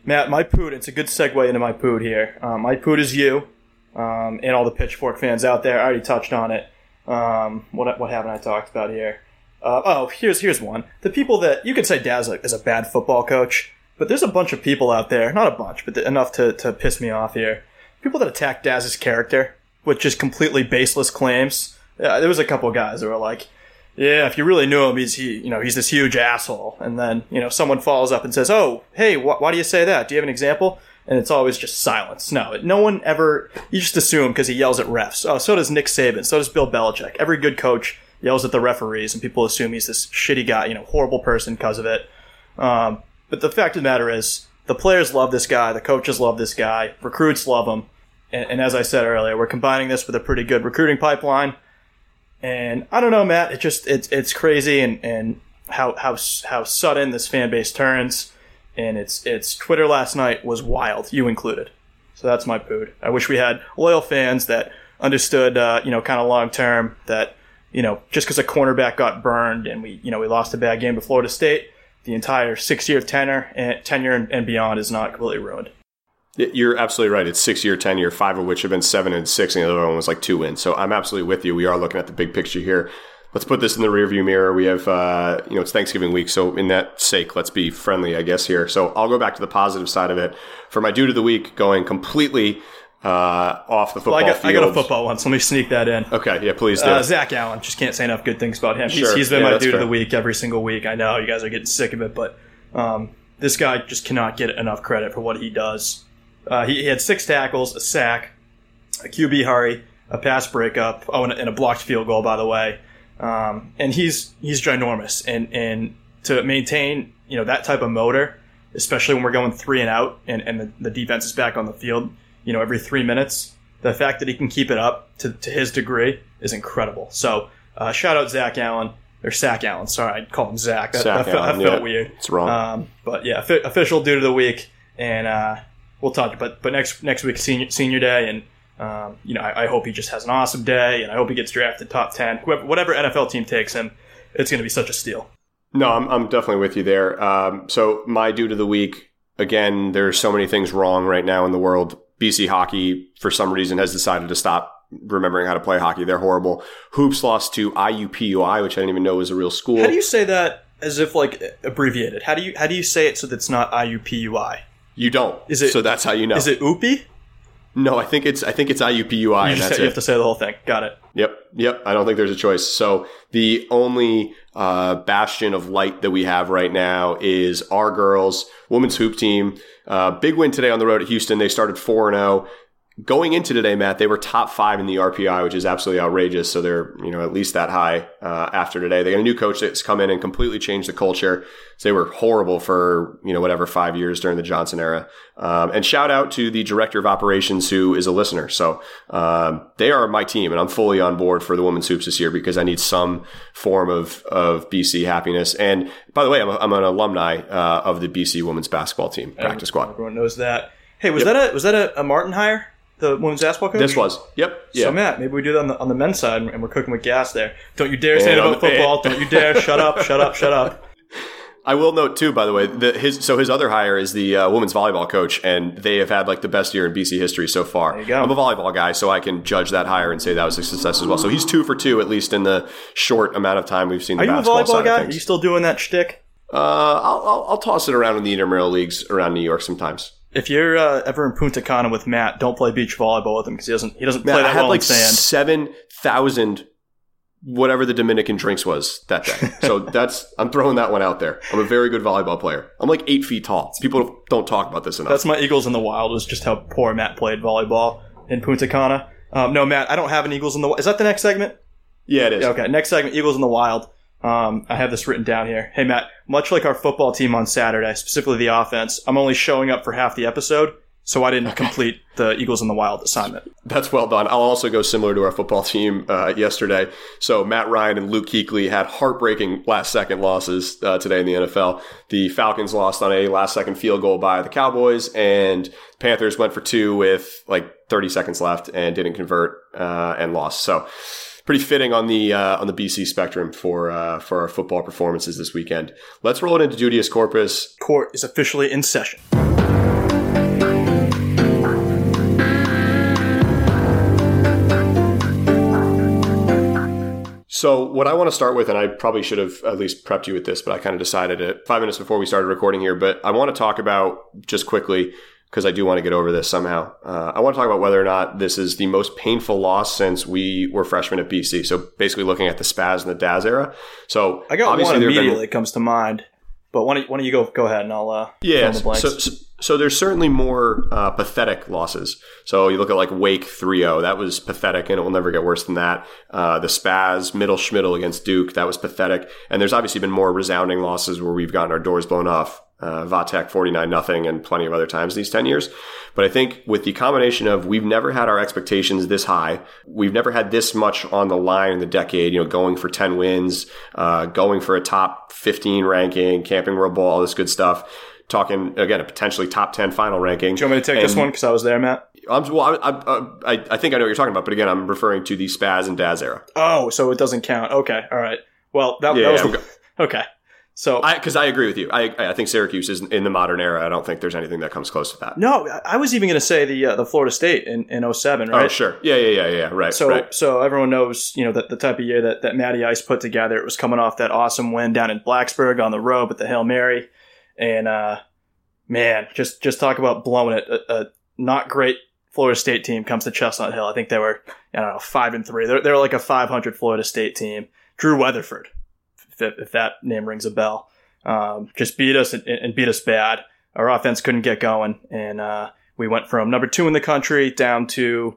Matt, my pood, it's a good segue into my pood here. Um, my pood is you um, and all the Pitchfork fans out there. I already touched on it. Um, what, what haven't I talked about here? Uh, oh, here's here's one. The people that you could say Daz is a bad football coach, but there's a bunch of people out there, not a bunch, but enough to, to piss me off here. People that attack Daz's character with just completely baseless claims. Yeah, there was a couple guys that were like, yeah, if you really knew him, he's he, you know, he's this huge asshole. And then you know, someone follows up and says, "Oh, hey, wh- why do you say that? Do you have an example?" And it's always just silence. No, no one ever. You just assume because he yells at refs. Oh, so does Nick Saban. So does Bill Belichick. Every good coach yells at the referees, and people assume he's this shitty guy, you know, horrible person because of it. Um, but the fact of the matter is, the players love this guy, the coaches love this guy, recruits love him. And, and as I said earlier, we're combining this with a pretty good recruiting pipeline. And I don't know, Matt. It just it's it's crazy, and and how how how sudden this fan base turns. And it's it's Twitter last night was wild, you included. So that's my pood. I wish we had loyal fans that understood, uh, you know, kind of long term that you know just because a cornerback got burned and we you know we lost a bad game to Florida State, the entire six year tenure and tenure and, and beyond is not completely ruined. You're absolutely right. It's six year tenure, five of which have been seven and six, and the other one was like two wins. So I'm absolutely with you. We are looking at the big picture here. Let's put this in the rearview mirror. We have, uh, you know, it's Thanksgiving week, so in that sake, let's be friendly, I guess here. So I'll go back to the positive side of it for my dude of the week, going completely uh, off the football Well, I got, field. I got a football one, so let me sneak that in. Okay, yeah, please do. Uh, Zach Allen, just can't say enough good things about him. He's, he's been Yeah, my dude of the week every single week. I know you guys are getting sick of it, but um, this guy just cannot get enough credit for what he does. Uh, he, he had six tackles, a sack, a QB hurry, a pass breakup, oh, and a blocked field goal, by the way. Um, and he's he's ginormous, and and to maintain you know that type of motor, especially when we're going three and out, and, and the, the defense is back on the field, you know, every three minutes. The fact that he can keep it up to, to his degree is incredible. So uh, shout out Zach Allen or Sack Allen. Sorry, I called him Zach. That, that, felt, Allen, that felt yeah. weird. It's wrong. Um, but yeah, offi- official dude of the week, and uh, we'll talk. But but next next week senior senior day, and um, you know I, I hope he just has an awesome day, and I hope he gets drafted top ten. Whoever, whatever NFL team takes him, it's going to be such a steal. No, I'm, I'm definitely with you there. Um, so my dude of the week, again, there's so many things wrong right now in the world. BC hockey, for some reason, has decided to stop remembering how to play hockey. They're horrible. Hoops lost to IUPUI, which I didn't even know was a real school. How do you say that as if like abbreviated? How do you how do you say it so that it's not IUPUI? You don't. Is it- So that's how you know. Is it OOPY? No, I think it's I think it's IUPUI, You, and just you it. have to say the whole thing. Got it. Yep, yep. I don't think there's a choice. So the only uh, bastion of light that we have right now is our girls, women's hoop team. Uh, big win today on the road at Houston. They started four and zero. Going into today, Matt, they were top five in the RPI, which is absolutely outrageous. So they're you know at least that high uh, after today. They got a new coach that's come in and completely changed the culture. So they were horrible for you know whatever five years during the Johnson era. Um, and shout out to the director of operations who is a listener. So um, they are my team, and I'm fully on board for the women's hoops this year because I need some form of of BC happiness. And by the way, I'm, a, I'm an alumni uh, of the BC women's basketball team practice squad. Everyone knows that. Hey, was that a was that a, a Martin hire? The women's basketball coach. This was yep yeah. So Matt, maybe we do that on the, on the men's side, and we're cooking with gas there. Don't you dare say And it about football. Don't you dare. <laughs> shut up. Shut up. Shut up. I will note too, by the way, that his so his other hire is the uh, women's volleyball coach, and they have had like the best year in BC history so far. There you go. I'm a volleyball guy, so I can judge that hire and say that was a success as well. So he's two for two, at least in the short amount of time we've seen. The Are you a volleyball guy? Are you still doing that shtick? Uh, I'll, I'll, I'll toss it around in the intramural leagues around New York sometimes. If you're uh, ever in Punta Cana with Matt, don't play beach volleyball with him because he doesn't he doesn't play Man, that I had well like in sand. seven thousand whatever the Dominican drinks was that day. So <laughs> that's I'm throwing that one out there. I'm a very good volleyball player. I'm like eight feet tall. People don't talk about this enough. That's my Eagles in the Wild. Was just how poor Matt played volleyball in Punta Cana. Um, no, Matt, I don't have an Eagles in the. Is that the next segment? yeah, it is. Okay, next segment, Eagles in the Wild. Um, I have this written down here. Hey, Matt, much like our football team on Saturday, specifically the offense, I'm only showing up for half the episode, so I didn't complete the Eagles in the Wild assignment. That's well done. I'll also go similar to our football team uh, yesterday. So Matt Ryan and Luke Kuechly had heartbreaking last second losses uh, today in the NFL. The Falcons lost on a last second field goal by the Cowboys, and Panthers went for two with like 30 seconds left and didn't convert uh, and lost. So pretty fitting on the uh, on the BC spectrum for uh, for our football performances this weekend. Let's roll it into Dudius Corpus. Court is officially in session. So, what I want to start with, and I probably should have at least prepped you with this, but I kind of decided it five minutes before we started recording here. But I want to talk about just quickly because I do want to get over this somehow. Uh, I want to talk about whether or not this is the most painful loss since we were freshmen at BC. So, basically, looking at the Spaz and the Daz era. So, I got one immediately been, that comes to mind, but why don't, why don't you go go ahead and I'll uh, yeah. So, so, so there's certainly more uh, pathetic losses. So you look at like Wake 3-0, that was pathetic and it will never get worse than that. Uh, the Spaz, Middle Schmiddle against Duke, that was pathetic. And there's obviously been more resounding losses where we've gotten our doors blown off. Uh, Vatek 49 nothing and plenty of other times these 10 years. But I think with the combination of we've never had our expectations this high. We've never had this much on the line in the decade, you know, going for 10 wins, uh, going for a top 15 ranking, camping world ball, all this good stuff talking again a potentially top ten final ranking. Do you want me to take and, this one because I was there, Matt? I'm, well, I, I, I, think I know what you're talking about, but again, I'm referring to the Spaz and Daz era. Oh, so it doesn't count. Okay, all right. Well, that, yeah, that was yeah, <laughs> okay. So, because I, I, agree with you, I, I think Syracuse is in the modern era. I don't think there's anything that comes close to that. No, I was even going to say the uh, the Florida State in, in 07, right? Oh, sure, yeah, yeah, yeah, yeah, right. So, right. so everyone knows, you know, that the type of year that that Matty Ice put together. It was coming off that awesome win down in Blacksburg on the road with the Hail Mary, and uh, man, just just talk about blowing it. A, a, not great Florida State team comes to Chestnut Hill. I think they were I don't know five and three. They're they're like a 500 Florida State team. Drew Weatherford, if, if that name rings a bell, um, just beat us and, and, beat us bad. Our offense couldn't get going, and uh, we went from number two in the country down to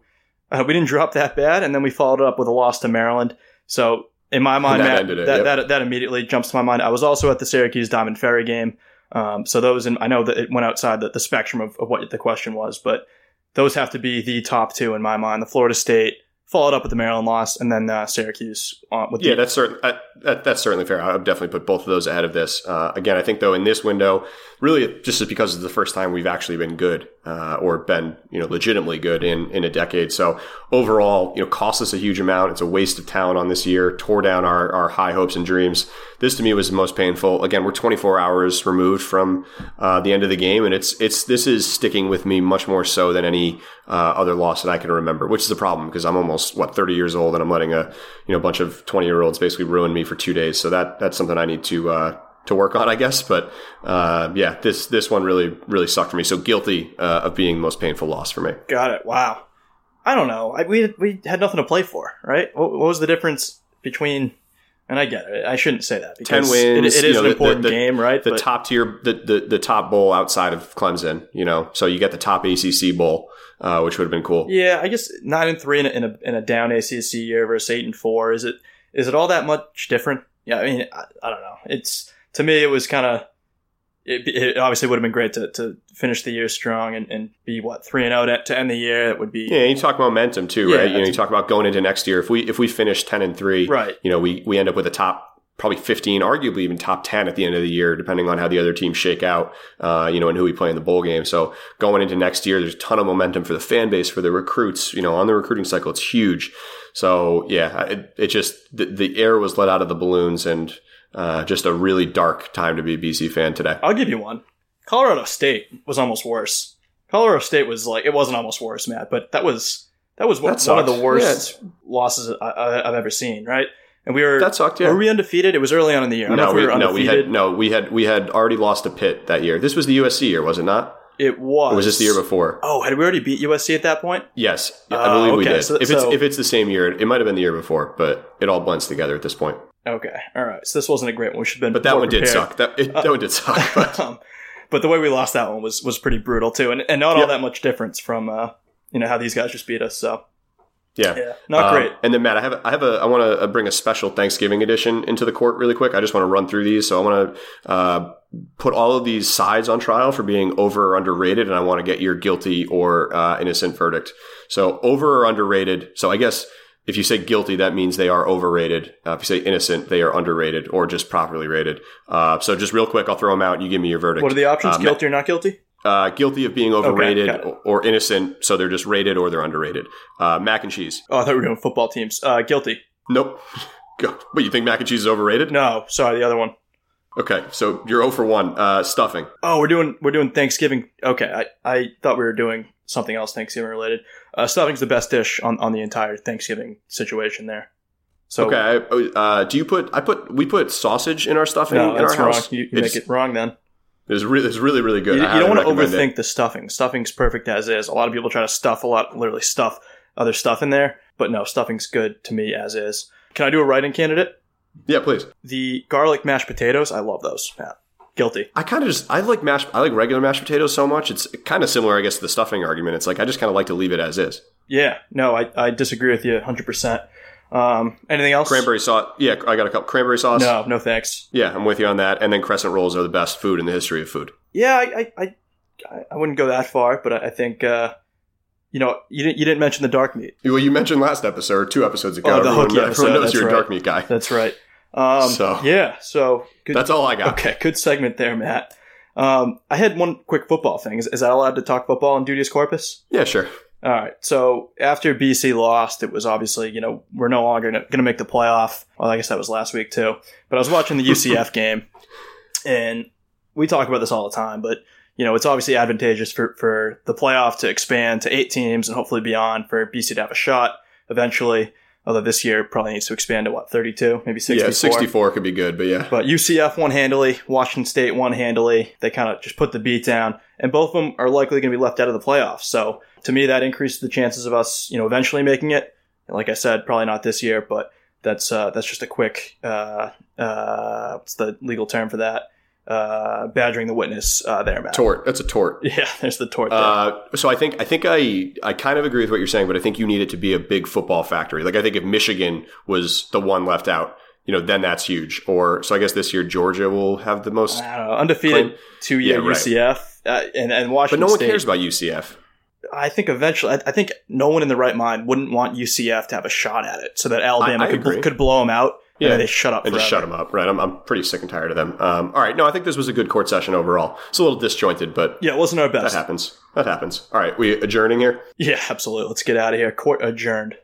uh, we didn't drop that bad, and then we followed up with a loss to Maryland. So in my mind, that, Matt, it, that, yep. that, that immediately jumps to my mind. I was also at the Syracuse Diamond Ferry game. Um, so those, and I know that it went outside the, the spectrum of, of what the question was, but those have to be the top two in my mind. The Florida State followed up with the Maryland loss, and then uh, Syracuse. Uh, with yeah, the- that's certain. Uh, that, that's certainly fair. I would definitely put both of those ahead of this. Uh, again, I think though in this window, really just because it's the first time we've actually been good uh, or been you know legitimately good in in a decade. So overall, you know, cost us a huge amount. It's a waste of talent on this year. Tore down our our high hopes and dreams. This to me was the most painful. Again, we're 24 hours removed from uh, the end of the game, and it's it's this is sticking with me much more so than any uh, other loss that I can remember. Which is a problem because I'm almost what 30 years old, and I'm letting a you know bunch of 20 year olds basically ruin me for two days. So that that's something I need to uh, to work on, I guess. But uh, yeah, this this one really really sucked for me. So guilty uh, of being the most painful loss for me. Got it. Wow. I don't know. I, we we had nothing to play for, right? What, what, was the difference between? And I get it. I shouldn't say that because ten wins. it, it is know, an important the, the, game, right? The but, top tier, the, the the top bowl outside of Clemson. You know, so you get the top ACC bowl. Uh, which would have been cool. Yeah, I guess nine and three in a, in a, in a down ACC year versus eight and four. Is it is it all that much different? Yeah, I mean, I, I don't know. It's to me, it was kind of. It, it, obviously would have been great to, to finish the year strong and, and be what three and out to end the year. It would be yeah. You talk momentum too, yeah, right? You know, you talk about going into next year. If we if we finish ten and three, right? You know, we we end up with a top probably 15, arguably even top 10 at the end of the year, depending on how the other teams shake out, uh, you know, and who we play in the bowl game. So going into next year, there's a ton of momentum for the fan base, for the recruits, you know, on the recruiting cycle. It's huge. So yeah, it, it just, the, the air was let out of the balloons and, uh, just a really dark time to be a BC fan today. I'll give you one. Colorado State was almost worse. Colorado State was like it wasn't almost worse, Matt, but that was that was one, one of the worst yeah, losses I, have ever seen. Right, and we were that sucked. Yeah, were we undefeated? It was early on in the year. No, we, we no, we had no, we had we had already lost to Pitt that year. This was the USC year, was it not? It was. Or was this the year before? Oh, had we already beat USC at that point? Yes, I believe uh, okay. we did. So, if it's if it's the same year, it might have been the year before, but it all blends together at this point. Okay, all right. So this wasn't a great one. We should have been. But that one prepared. did suck. That it, that one did suck. But. <laughs> um, but the way we lost that one was was pretty brutal too, and, and not all that much difference from uh, you know how these guys just beat us. So Yeah, Yeah, not Um, great. And then Matt, I have I have a I want to bring a special Thanksgiving edition into the court really quick. I just want to run through these. So I want to uh, put all of these sides on trial for being over or underrated, and I want to get your guilty or uh, innocent verdict. So over or underrated. So I guess if you say guilty, that means they are overrated. Uh, if you say innocent, they are underrated or just properly rated. Uh, so just real quick, I'll throw them out. and You give me your verdict. What are the options? Uh, guilty or not guilty? uh, guilty of being overrated it. or, or innocent, so they're just rated or they're underrated. Uh, mac and cheese. Oh, I thought we were doing football teams. Uh, guilty. Nope. <laughs> What, you think mac and cheese is overrated? No, sorry, the other one. Okay, so you're 0 for 1. Uh, stuffing. Oh, we're doing we're doing Thanksgiving. Okay, I, I thought we were doing something else Thanksgiving related. Uh, stuffing's the best dish on, on the entire Thanksgiving situation there. So Okay, I, uh, do you put, I put, we put sausage in our stuffing no, in that's our wrong. house. You, you make it wrong then. it's, really, it's really, really good. You, you don't want to overthink the stuffing. Stuffing's perfect as is. A lot of people try to stuff a lot, literally stuff other stuff in there, but no, stuffing's good to me as is. Can I do a writing candidate? Yeah, please. The garlic mashed potatoes, I love those. Matt. Guilty. I kind of just, I like mashed, I like regular mashed potatoes so much. It's kind of similar, I guess, to the stuffing argument. It's like, I just kind of like to leave it as is. Yeah, no, I, I disagree with you 100%. Um, anything else? Cranberry sauce. Yeah, I got a couple. Cranberry sauce. No, no thanks. Yeah, I'm with you on that. And then crescent rolls are the best food in the history of food. Yeah, I, I, I, I wouldn't go that far, but I, I think, uh, you know, you didn't, you didn't mention the dark meat. Well, you mentioned last episode or two episodes ago. Oh, the everyone, hooky everyone episode, knows that's you're a dark meat guy. That's right. Um, So- yeah, so good. That's all I got. Okay, good segment there, Matt. Um, I had one quick football thing. Is, is that allowed to talk football in Dudius Corpus? Yeah, sure. All right. So after BC lost, it was obviously, you know, we're no longer going to make the playoff. Well, I guess that was last week too. But I was watching the UCF <laughs> game, and we talk about this all the time, but, you know, it's obviously advantageous for, for the playoff to expand to eight teams and hopefully beyond for BC to have a shot eventually. Although this year probably needs to expand to what, 32, maybe 64? Yeah, 64 could be good, but yeah. But UCF won handily, Washington State won handily. They kind of just put the beat down, and both of them are likely going to be left out of the playoffs. So to me, that increases the chances of us, you know, eventually making it. And like I said, probably not this year, but that's uh, that's just a quick uh, uh, what's the legal term for that? Uh, badgering the witness uh, there, Matt. Tort. That's a tort. <laughs> Yeah, there's the tort. There. Uh, so I think I think I I kind of agree with what you're saying, but I think you need it to be a big football factory. Like I think if Michigan was the one left out, you know, then that's huge. Or so I guess this year Georgia will have the most, I don't know, undefeated two year Yeah, right. UCF uh, and and but no one State. cares about UCF. I think eventually, I, I think no one in the right mind wouldn't want UCF to have a shot at it, so that Alabama I- I could, could blow them out. Yeah. they shut up and just shut them up. Right. I'm, I'm pretty sick and tired of them. Um, all right. No, I think this was a good court session overall. It's a little disjointed, but Yeah, it wasn't our best. that happens. That happens. All right. We adjourning here. Yeah, absolutely. Let's get out of here. Court adjourned.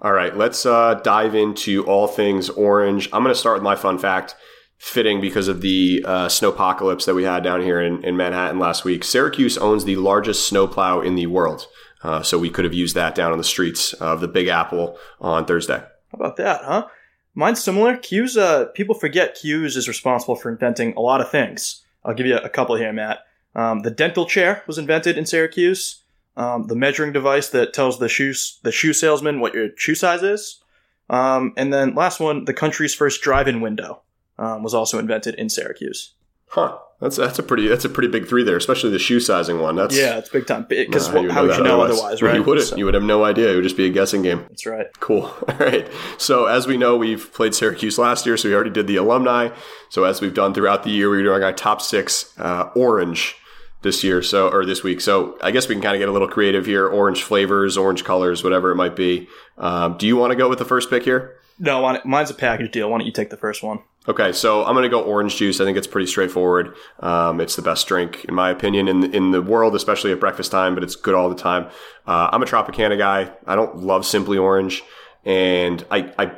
All right, let's uh, dive into all things orange. I'm going to start with my fun fact, fitting because of the uh, snowpocalypse that we had down here in, in Manhattan last week. Syracuse owns the largest snowplow in the world. Uh, so we could have used that down on the streets of the Big Apple on Thursday. How about that, huh? Mine's similar. Cuse, uh, people forget Cuse is responsible for inventing a lot of things. I'll give you a couple here, Matt. Um, the dental chair was invented in Syracuse. Um, the measuring device that tells the shoe the shoe salesman what your shoe size is. Um, and then last one, the country's first drive-in window um, was also invented in Syracuse. Huh. That's that's a pretty that's a pretty big three there, especially the shoe sizing one. That's Yeah, it's big time. Because Nah, how would you know otherwise, right? You wouldn't. So- You would have no idea. It would just be a guessing game. that's right. Cool. <laughs> All right. So as we know, we've played Syracuse last year, so we already did the alumni. So as we've done throughout the year, we're doing our top six uh, orange this year, so or this week. So I guess we can kind of get a little creative here: orange flavors, orange colors, whatever it might be. Um, do you want to go with the first pick here? No, mine's a package deal. Why don't you take the first one? Okay, so I'm going to go orange juice. I think it's pretty straightforward. Um, it's the best drink, in my opinion, in in the world, especially at breakfast time. But it's good all the time. Uh, I'm a Tropicana guy. I don't love Simply Orange, and I, I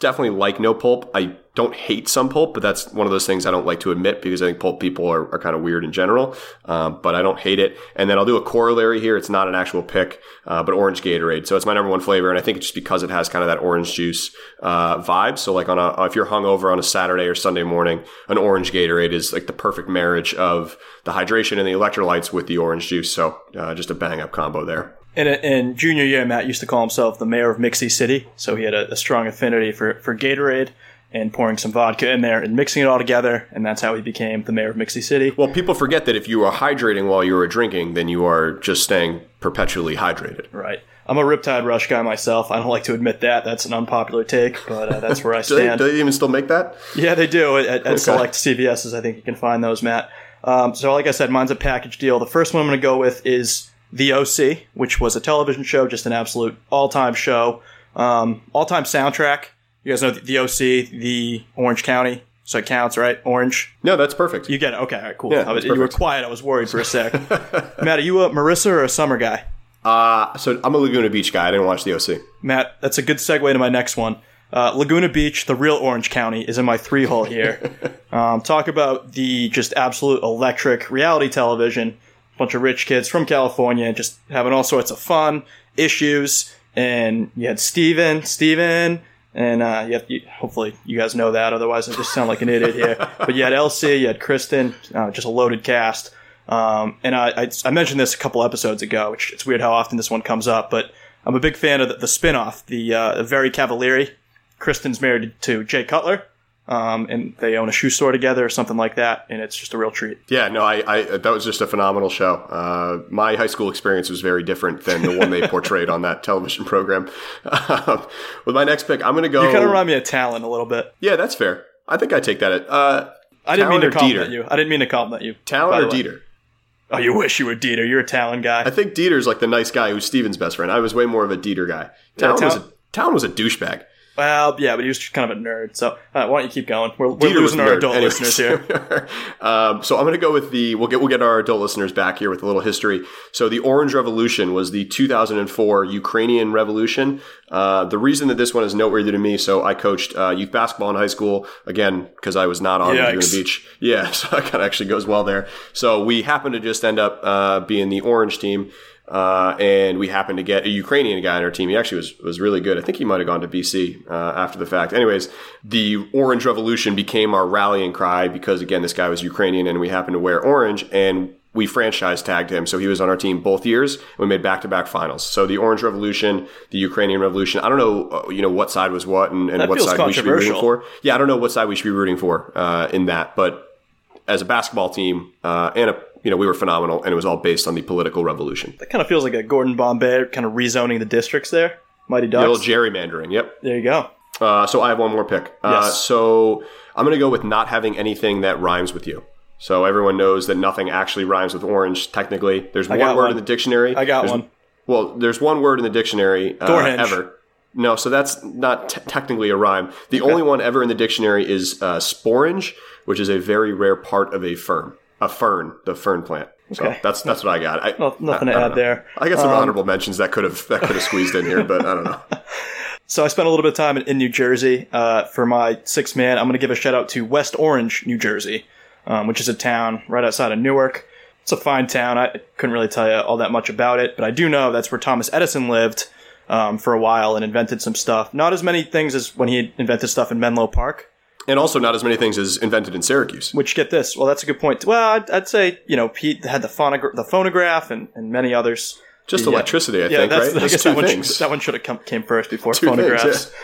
definitely like no pulp. I don't hate some pulp, but that's one of those things I don't like to admit because I think pulp people are, are kind of weird in general. Um, but I don't hate it. And then I'll do a corollary here. It's not an actual pick, uh, but orange Gatorade. So it's my number one flavor, and I think it's just because it has kind of that orange juice uh, vibe. So like on a if you're hungover on a Saturday or Sunday morning, an orange Gatorade is like the perfect marriage of the hydration and the electrolytes with the orange juice. So uh, just a bang up combo there. In, in junior year, Matt used to call himself the mayor of Mixie City, so he had a, a strong affinity for, for Gatorade and pouring some vodka in there and mixing it all together, and that's how he became the mayor of Mixie City. Well, people forget that if you are hydrating while you are drinking, then you are just staying perpetually hydrated. Right. I'm a Riptide Rush guy myself. I don't like to admit that. That's an unpopular take, but uh, that's where I <laughs> Do they, stand. do they even still make that? Yeah, they do at, at select CVSs. I think you can find those, Matt. Um, so, like I said, mine's a package deal. The first one I'm going to go with is The OC, which was a television show, just an absolute all-time show, um, all-time soundtrack. You guys know the, the OC, the Orange County, so it counts, right? Orange. No, that's perfect. You get it. Okay, all right, cool. Yeah, I was- you were quiet. I was worried for a sec. <laughs> Matt, are you a Marissa or a Summer guy? Uh, so I'm a Laguna Beach guy. I didn't watch the OC. Matt, that's a good segue to my next one. Uh, Laguna Beach, the real Orange County, is in my three hole here. <laughs> um, talk about the just absolute electric reality television. Bunch of rich kids from California just having all sorts of fun, issues. And you had Steven, Steven, and uh, you have, you, hopefully you guys know that. Otherwise, I just sound like an idiot here. <laughs> but you had LC, you had Kristin, uh, just a loaded cast. Um, and I, I, I mentioned this a couple episodes ago, which it's weird how often this one comes up, but I'm a big fan of the, the spin-off, the uh, Very Cavallari. Kristin's married to Jay Cutler, um, and they own a shoe store together or something like that, and it's just a real treat. Yeah, no, I, I that was just a phenomenal show. Uh, my high school experience was very different than the one they <laughs> portrayed on that television program. <laughs> Um, with my next pick, I'm going to go. You kind of remind me of Talan a little bit. yeah, that's fair. I think I take that. At, uh, I didn't mean to compliment Dieter? you. I didn't mean to compliment you. Talan or. Dieter? Oh, you wish you were Dieter. You're a Talan guy. I think Dieter's like the nice guy who's Steven's best friend. I was way more of a Dieter guy. Talan, was, a, Talan was a douchebag. Well, yeah, but he was just kind of a nerd. So uh, why don't you keep going? We're, we're losing our adult Anyways. listeners here. <laughs> um, so I'm going to go with the we'll get we'll get our adult listeners back here with a little history. So the Orange Revolution was the 2004 Ukrainian Revolution. Uh, the reason that this one is noteworthy to me, so I coached uh, youth basketball in high school again because I was not on Laguna Yikes. Beach. Yeah, <laughs> so that kind of actually goes well there. So we happened to just end up uh, being the Orange team. Uh, and we happened to get a Ukrainian guy on our team. He actually was was really good. I think he might have gone to BC uh, after the fact. Anyways, the Orange Revolution became our rallying cry because again, this guy was Ukrainian, and we happened to wear orange, and we franchise tagged him, so he was on our team both years. And we made back to back finals. So the Orange Revolution, the Ukrainian Revolution. I don't know, uh, you know, what side was what, and, and what side we should be rooting for. Yeah, I don't know what side we should be rooting for uh, in that, but as a basketball team uh, and a you know we were phenomenal, and it was all based on the political revolution. That kind of feels like a Gordon Bombay kind of rezoning the districts there. Mighty The little gerrymandering. Yep. there you go. Uh, so I have one more pick. Uh, Yes. so I'm going to go with not having anything that rhymes with you. So everyone knows that nothing actually rhymes with orange. Technically, there's one word one. in the dictionary. I got There's- one. Well, there's one word in the dictionary uh, ever. No, so that's not t- technically a rhyme. The only one ever in the dictionary is uh, sporange, which is a very rare part of a fern. A fern, the fern plant. So Okay. that's that's what I got. I, No- nothing I- to I add know. there. I got some Um, honorable mentions that could have that could have squeezed in here, but I don't know. <laughs> So I spent a little bit of time in, in New Jersey uh, for my six man. I'm going to give a shout out to West Orange, New Jersey, um, which is a town right outside of Newark. It's a fine town. I couldn't really tell you all that much about it, but I do know that's where Thomas Edison lived um, for a while and invented some stuff. Not as many things as when he invented stuff in Menlo Park. And also, not as many things as invented in Syracuse. Which get this? Well, that's a good point. Well, I'd, I'd say you know Pete had the, phonogra- the phonograph and, and many others. Just Yeah. electricity, I yeah, think, that's, right? I guess two that one, things. should, that one should have come came first before <laughs> Two things, phonographs. yeah.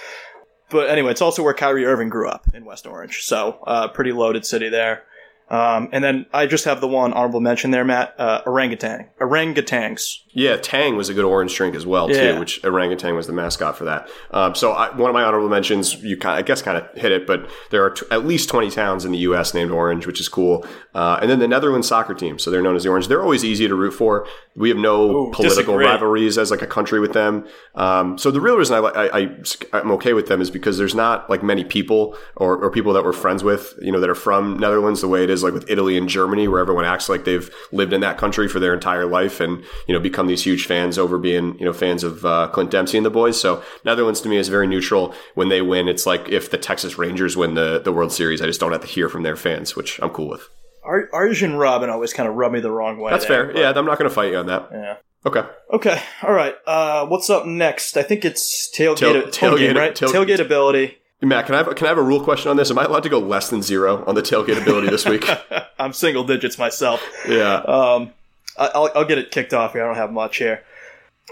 But anyway, it's also where Kyrie Irving grew up in West Orange, so uh, pretty loaded city there. Um, and then I just have the one honorable mention there, Matt. Uh, orangutan, orangutans. Yeah, Tang was a good orange drink as well Yeah. too, which orangutan was the mascot for that. Um, so I, one of my honorable mentions, you kind, I guess, kind of hit it, but there are t- at least twenty towns in the U.S. named Orange, which is cool. Uh, and then the Netherlands soccer team, so they're known as the Orange. They're always easy to root for. We have no Ooh, political disagree. rivalries as like a country with them. Um, so the real reason I, I, I I'm okay with them is because there's not like many people or, or people that we're friends with, you know, that are from Netherlands the way it is like with Italy and Germany, where everyone acts like they've lived in that country for their entire life and you know become these huge fans over being you know fans of uh, Clint Dempsey and the boys. So Netherlands to me is very neutral. When they win, it's like if the Texas Rangers win the the World Series, I just don't have to hear from their fans, which I'm cool with. Ar- Arjen Robben always kind of rubbed me the wrong way. That's there, fair. Yeah, I'm not going to fight you on that. Yeah. Okay. Okay. All right. Uh, what's up next? I think it's tailgate. Tail- tailgate- right? tail- tailgate ability. Matt, can I have, can I have a rule question on this? Am I allowed to go less than zero on the tailgate ability this week? <laughs> I'm single digits myself. yeah. Um, I- I'll, I'll get it kicked off here. I don't have much here.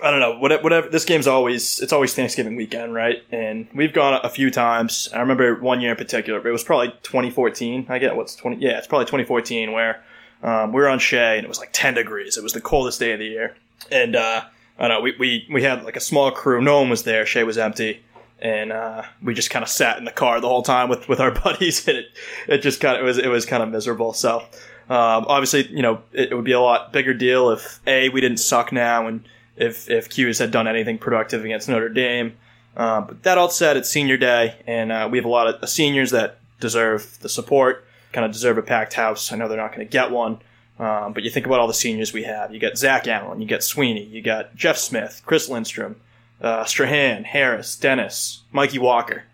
I don't know. Whatever, whatever. This game's always it's always Thanksgiving weekend, right? And we've gone a few times. I remember one year in particular. It was probably 2014. I get what's 20. Yeah, it's probably 2014 where um, we were on Shea and it was like 10 degrees. It was the coldest day of the year. And uh, I don't know we, we we had like a small crew. No one was there. Shea was empty, and uh, we just kind of sat in the car the whole time with, with our <laughs> buddies, and it it just kind of it was it was kind of miserable. So um, obviously, you know, it, it, would be a lot bigger deal if a we didn't suck now, and if if Cuse had done anything productive against Notre Dame. Uh, but that all said, it's senior day, and uh, we have a lot of seniors that deserve the support, kind of deserve a packed house. I know they're not going to get one. Um, but you think about all the seniors we have. You got Zach Allen, you got Sweeney, you got Jeff Smith, Chris Lindstrom, uh, Strahan, Harris, Denis, Mikey Walker.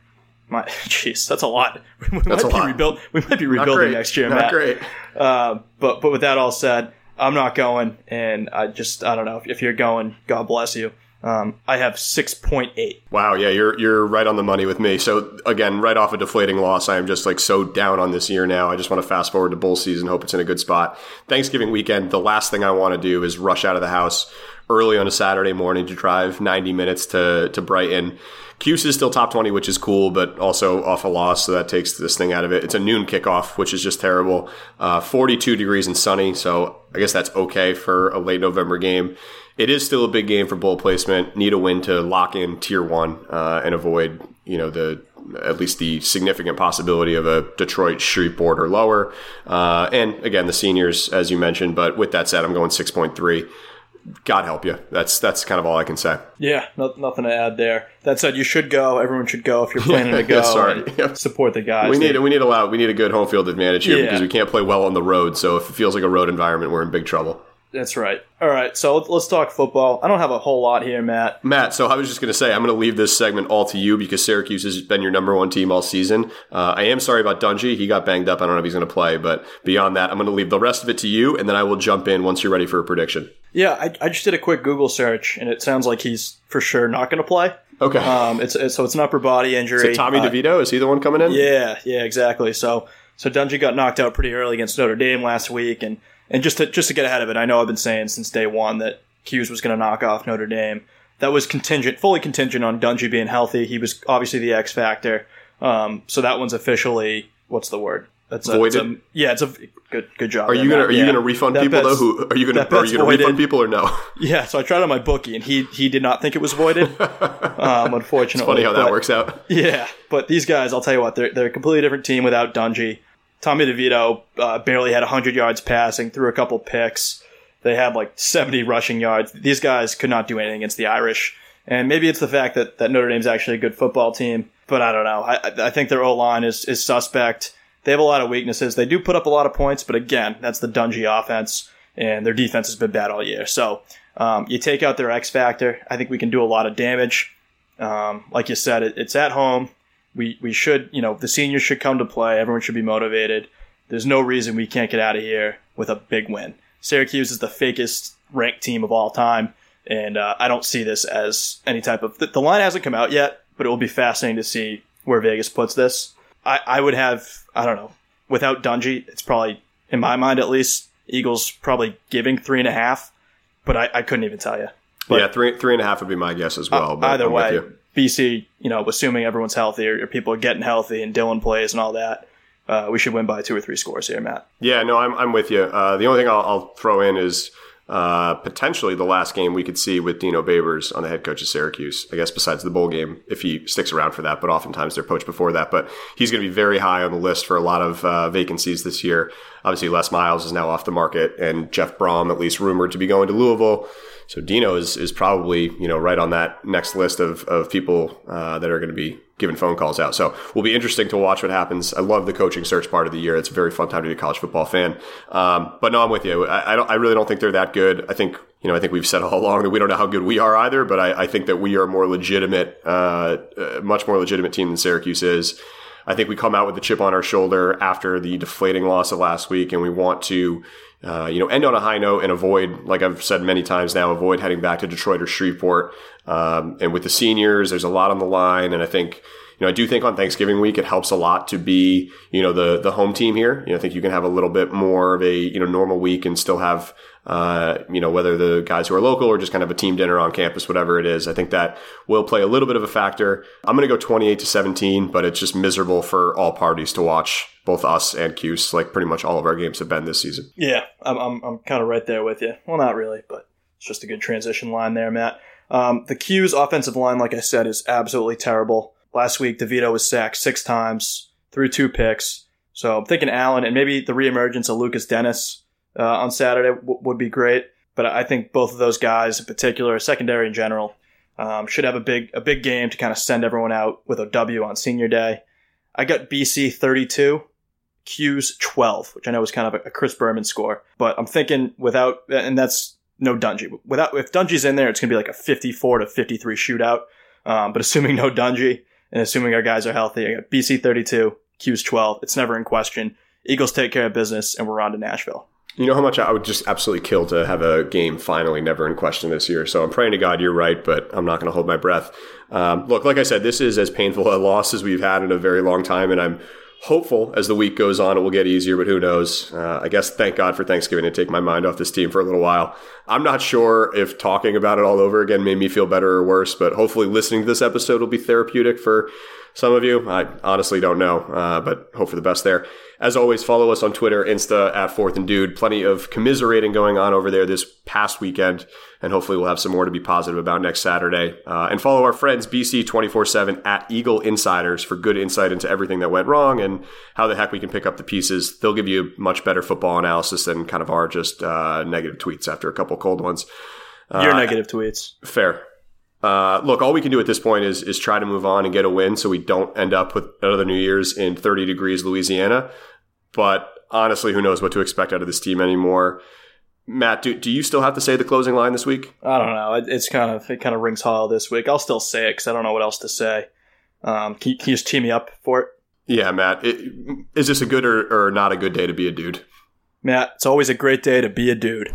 My, <laughs> jeez, that's a lot. <laughs> We that's might a be lot. Rebuild, we might be rebuilding next year, not Matt. great. Uh, but but with that all said, I'm not going, and I just I don't know if, if you're going, God bless you. Um, I have six point eight. Wow, yeah, you're you're right on the money with me. So again, right off a deflating loss, I am just like so down on this year now. I just want to fast forward to bull season, hope it's in a good spot. Thanksgiving weekend, the last thing I want to do is rush out of the house early on a Saturday morning to drive 90 minutes to to Brighton. Cuse is still top 20, which is cool, but also off a loss, so that takes this thing out of it. It's a noon kickoff, which is just terrible. Uh, 42 degrees and sunny, so I guess that's okay for a late November game it is still a big game for bowl placement. Need a win to lock in tier one uh, and avoid, you know, the at least the significant possibility of a Detroit Shreveport or lower. Uh, and again, the seniors, as you mentioned. But with that said, I'm going six point three. God help you. That's that's kind of all I can say. Yeah, no, nothing to add there. That said, you should go. Everyone should go if you're planning to <laughs> go. Yeah, sorry. <laughs> Yep. Support the guys. We They- need we need a lot. We need a good home field advantage here Yeah. because we can't play well on the road. So if it feels like a road environment, we're in big trouble. That's right. All right, so let's, talk football. I don't have a whole lot here, Matt. Matt, so I was just going to say, I'm going to leave this segment all to you because Syracuse has been your number one team all season. Uh, I am sorry about Dungey. He got banged up. I don't know if he's going to play, but beyond that, I'm going to leave the rest of it to you, and then I will jump in once you're ready for a prediction. Yeah, I, I just did a quick Google search, and it sounds like he's for sure not going to play. Okay. Um, it's, it's so it's an upper body injury. so Tommy Uh, DeVito, is he the one coming in? Yeah, yeah, exactly. So so Dungey got knocked out pretty early against Notre Dame last week, and and just to just to get ahead of it, I know I've been saying since day one that Cuse was going to knock off Notre Dame. That was contingent, fully contingent on Dungey being healthy. He was obviously the X factor. Um, so that one's officially what's the word? That's a, it's a- Voided? yeah, it's a good good job. Are you gonna Matt. are you Yeah. gonna refund That people though? Who are you gonna are you gonna refund people or no? <laughs> Yeah, so I tried on my bookie, and he he did not think it was voided. <laughs> um, unfortunately, Funny how that works out. <laughs> yeah, but these guys, I'll tell you what, they're, they're a completely different team without Dungey. Tommy DeVito uh, barely had 100 yards passing, threw a couple picks. They had like 70 rushing yards. These guys could not do anything against the Irish. And maybe it's the fact that, that Notre Dame's actually a good football team, but I don't know. I, I- think their O line is, is suspect. They have a lot of weaknesses. They do put up a lot of points, but again, that's the Dungey offense, and their defense has been bad all year. So um, you take out their X factor. I think we can do a lot of damage. Um, like you said, it, it's at home. We we should, you know, the seniors should come to play. Everyone should be motivated. There's no reason we can't get out of here with a big win. Syracuse is the fakest ranked team of all time, and uh, I don't see this as any type of. The, the line hasn't come out yet, but it will be fascinating to see where Vegas puts this. I, I would have, I don't know, without Dungey, it's probably in my mind at least. Eagles probably giving three and a half, but I, I couldn't even tell you. But- yeah, three three and a half would be my guess as well. but Uh, Either I'm with way, you. BC, you know, assuming everyone's healthy or, people are getting healthy and Dillon plays and all that, uh, we should win by two or three scores here, Matt. Yeah, no, I'm, I'm with you. Uh, the only thing I'll, I'll throw in is uh, potentially the last game we could see with Dino Babers on the head coach of Syracuse. I guess besides the bowl game, if he sticks around for that. But oftentimes they're poached before that. But he's going to be very high on the list for a lot of uh, vacancies this year. Obviously, Les Miles is now off the market, and Jeff Brohm, at least rumored to be going to Louisville. So Dino is is probably you know right on that next list of of people uh, that are going to be giving phone calls out. So will be interesting to watch what happens. I love the coaching search part of the year. It's a very fun time to be a college football fan. Um, but no, I'm with you. I, I don't. I really don't think they're that good. I think you know. I think we've said <laughs> all along that we don't know how good we are either. But I, I think that we are a more legitimate, uh, uh, much more legitimate team than Syracuse is. I think we come out with the chip on our shoulder after the deflating loss of last week, and we want to, uh, you know, end on a high note and avoid, like I've said many times now, avoid heading back to Detroit or Shreveport. Um, and with the seniors, there's a lot on the line, and I think. You know, I do think on Thanksgiving week it helps a lot to be, you know, the the home team here. You know, I think you can have a little bit more of a you know normal week and still have, uh, you know, whether the guys who are local or just kind of a team dinner on campus, whatever it is. I think that will play a little bit of a factor. I'm going to go 28 to 17, but it's just miserable for all parties to watch, both us and Cuse. Like pretty much all of our games have been this season. Yeah, I'm, I'm, I'm kind of right there with you. Well, not really, but It's just a good transition line there, Matt. Um, the Cuse offensive line, like I said, is absolutely terrible. Last week, DeVito was sacked six times, threw two picks. So I'm thinking Allen and maybe the reemergence of Lukas Denis uh, on Saturday w- would be great. But I think both of those guys, in particular, secondary in general, um, should have a big a big game to kind of send everyone out with a W on Senior Day. I got BC 32, Cuse 12, which I know is kind of a, a Chris Berman score. But I'm thinking without, and that's no Dungey. Without if Dungey's in there, it's gonna be like a 54 to 53 shootout. Um, but assuming no Dungey and assuming our guys are healthy, I got BC 32, Cuse 12. It's never in question. Eagles take care of business, and we're on to Nashville. You know how much I would just absolutely kill to have a game finally never in question this year. So I'm praying to God you're right, but I'm not going to hold my breath. Um, look, like I said, this is as painful a <laughs> loss as we've had in a very long time, and I'm hopeful as the week goes on it will get easier, but who knows? Uh, I guess thank God for Thanksgiving to take my mind off this team for a little while. I'm not sure if talking about it all over again made me feel better or worse, but hopefully listening to this episode will be therapeutic for some of you. I honestly don't know, uh, but hope for the best there. As always, follow us on Twitter, Insta at Fourth and Dude. Plenty of commiserating going on over there this past weekend, and hopefully we'll have some more to be positive about next Saturday. Uh, and follow our friends BC twenty four seven at Eagle Insiders for good insight into everything that went wrong and how the heck we can pick up the pieces. They'll give you much better football analysis than kind of our just uh, negative tweets after a couple cold ones. Your uh, negative tweets. Fair. Uh, look, all we can do at this point is is try to move on and get a win, so we don't end up with another New Year's in 30 degrees Louisiana. But honestly, who knows what to expect out of this team anymore? Matt, do, do you still have to say the closing line this week? I don't know. It, it's kind of it kind of rings hollow this week. I'll still say it because I don't know what else to say. Um, can, you, can, you, just tee me up for it? Yeah, Matt. It, is this a good or, or not a good day to be a dude? Matt, it's always a great day to be a dude.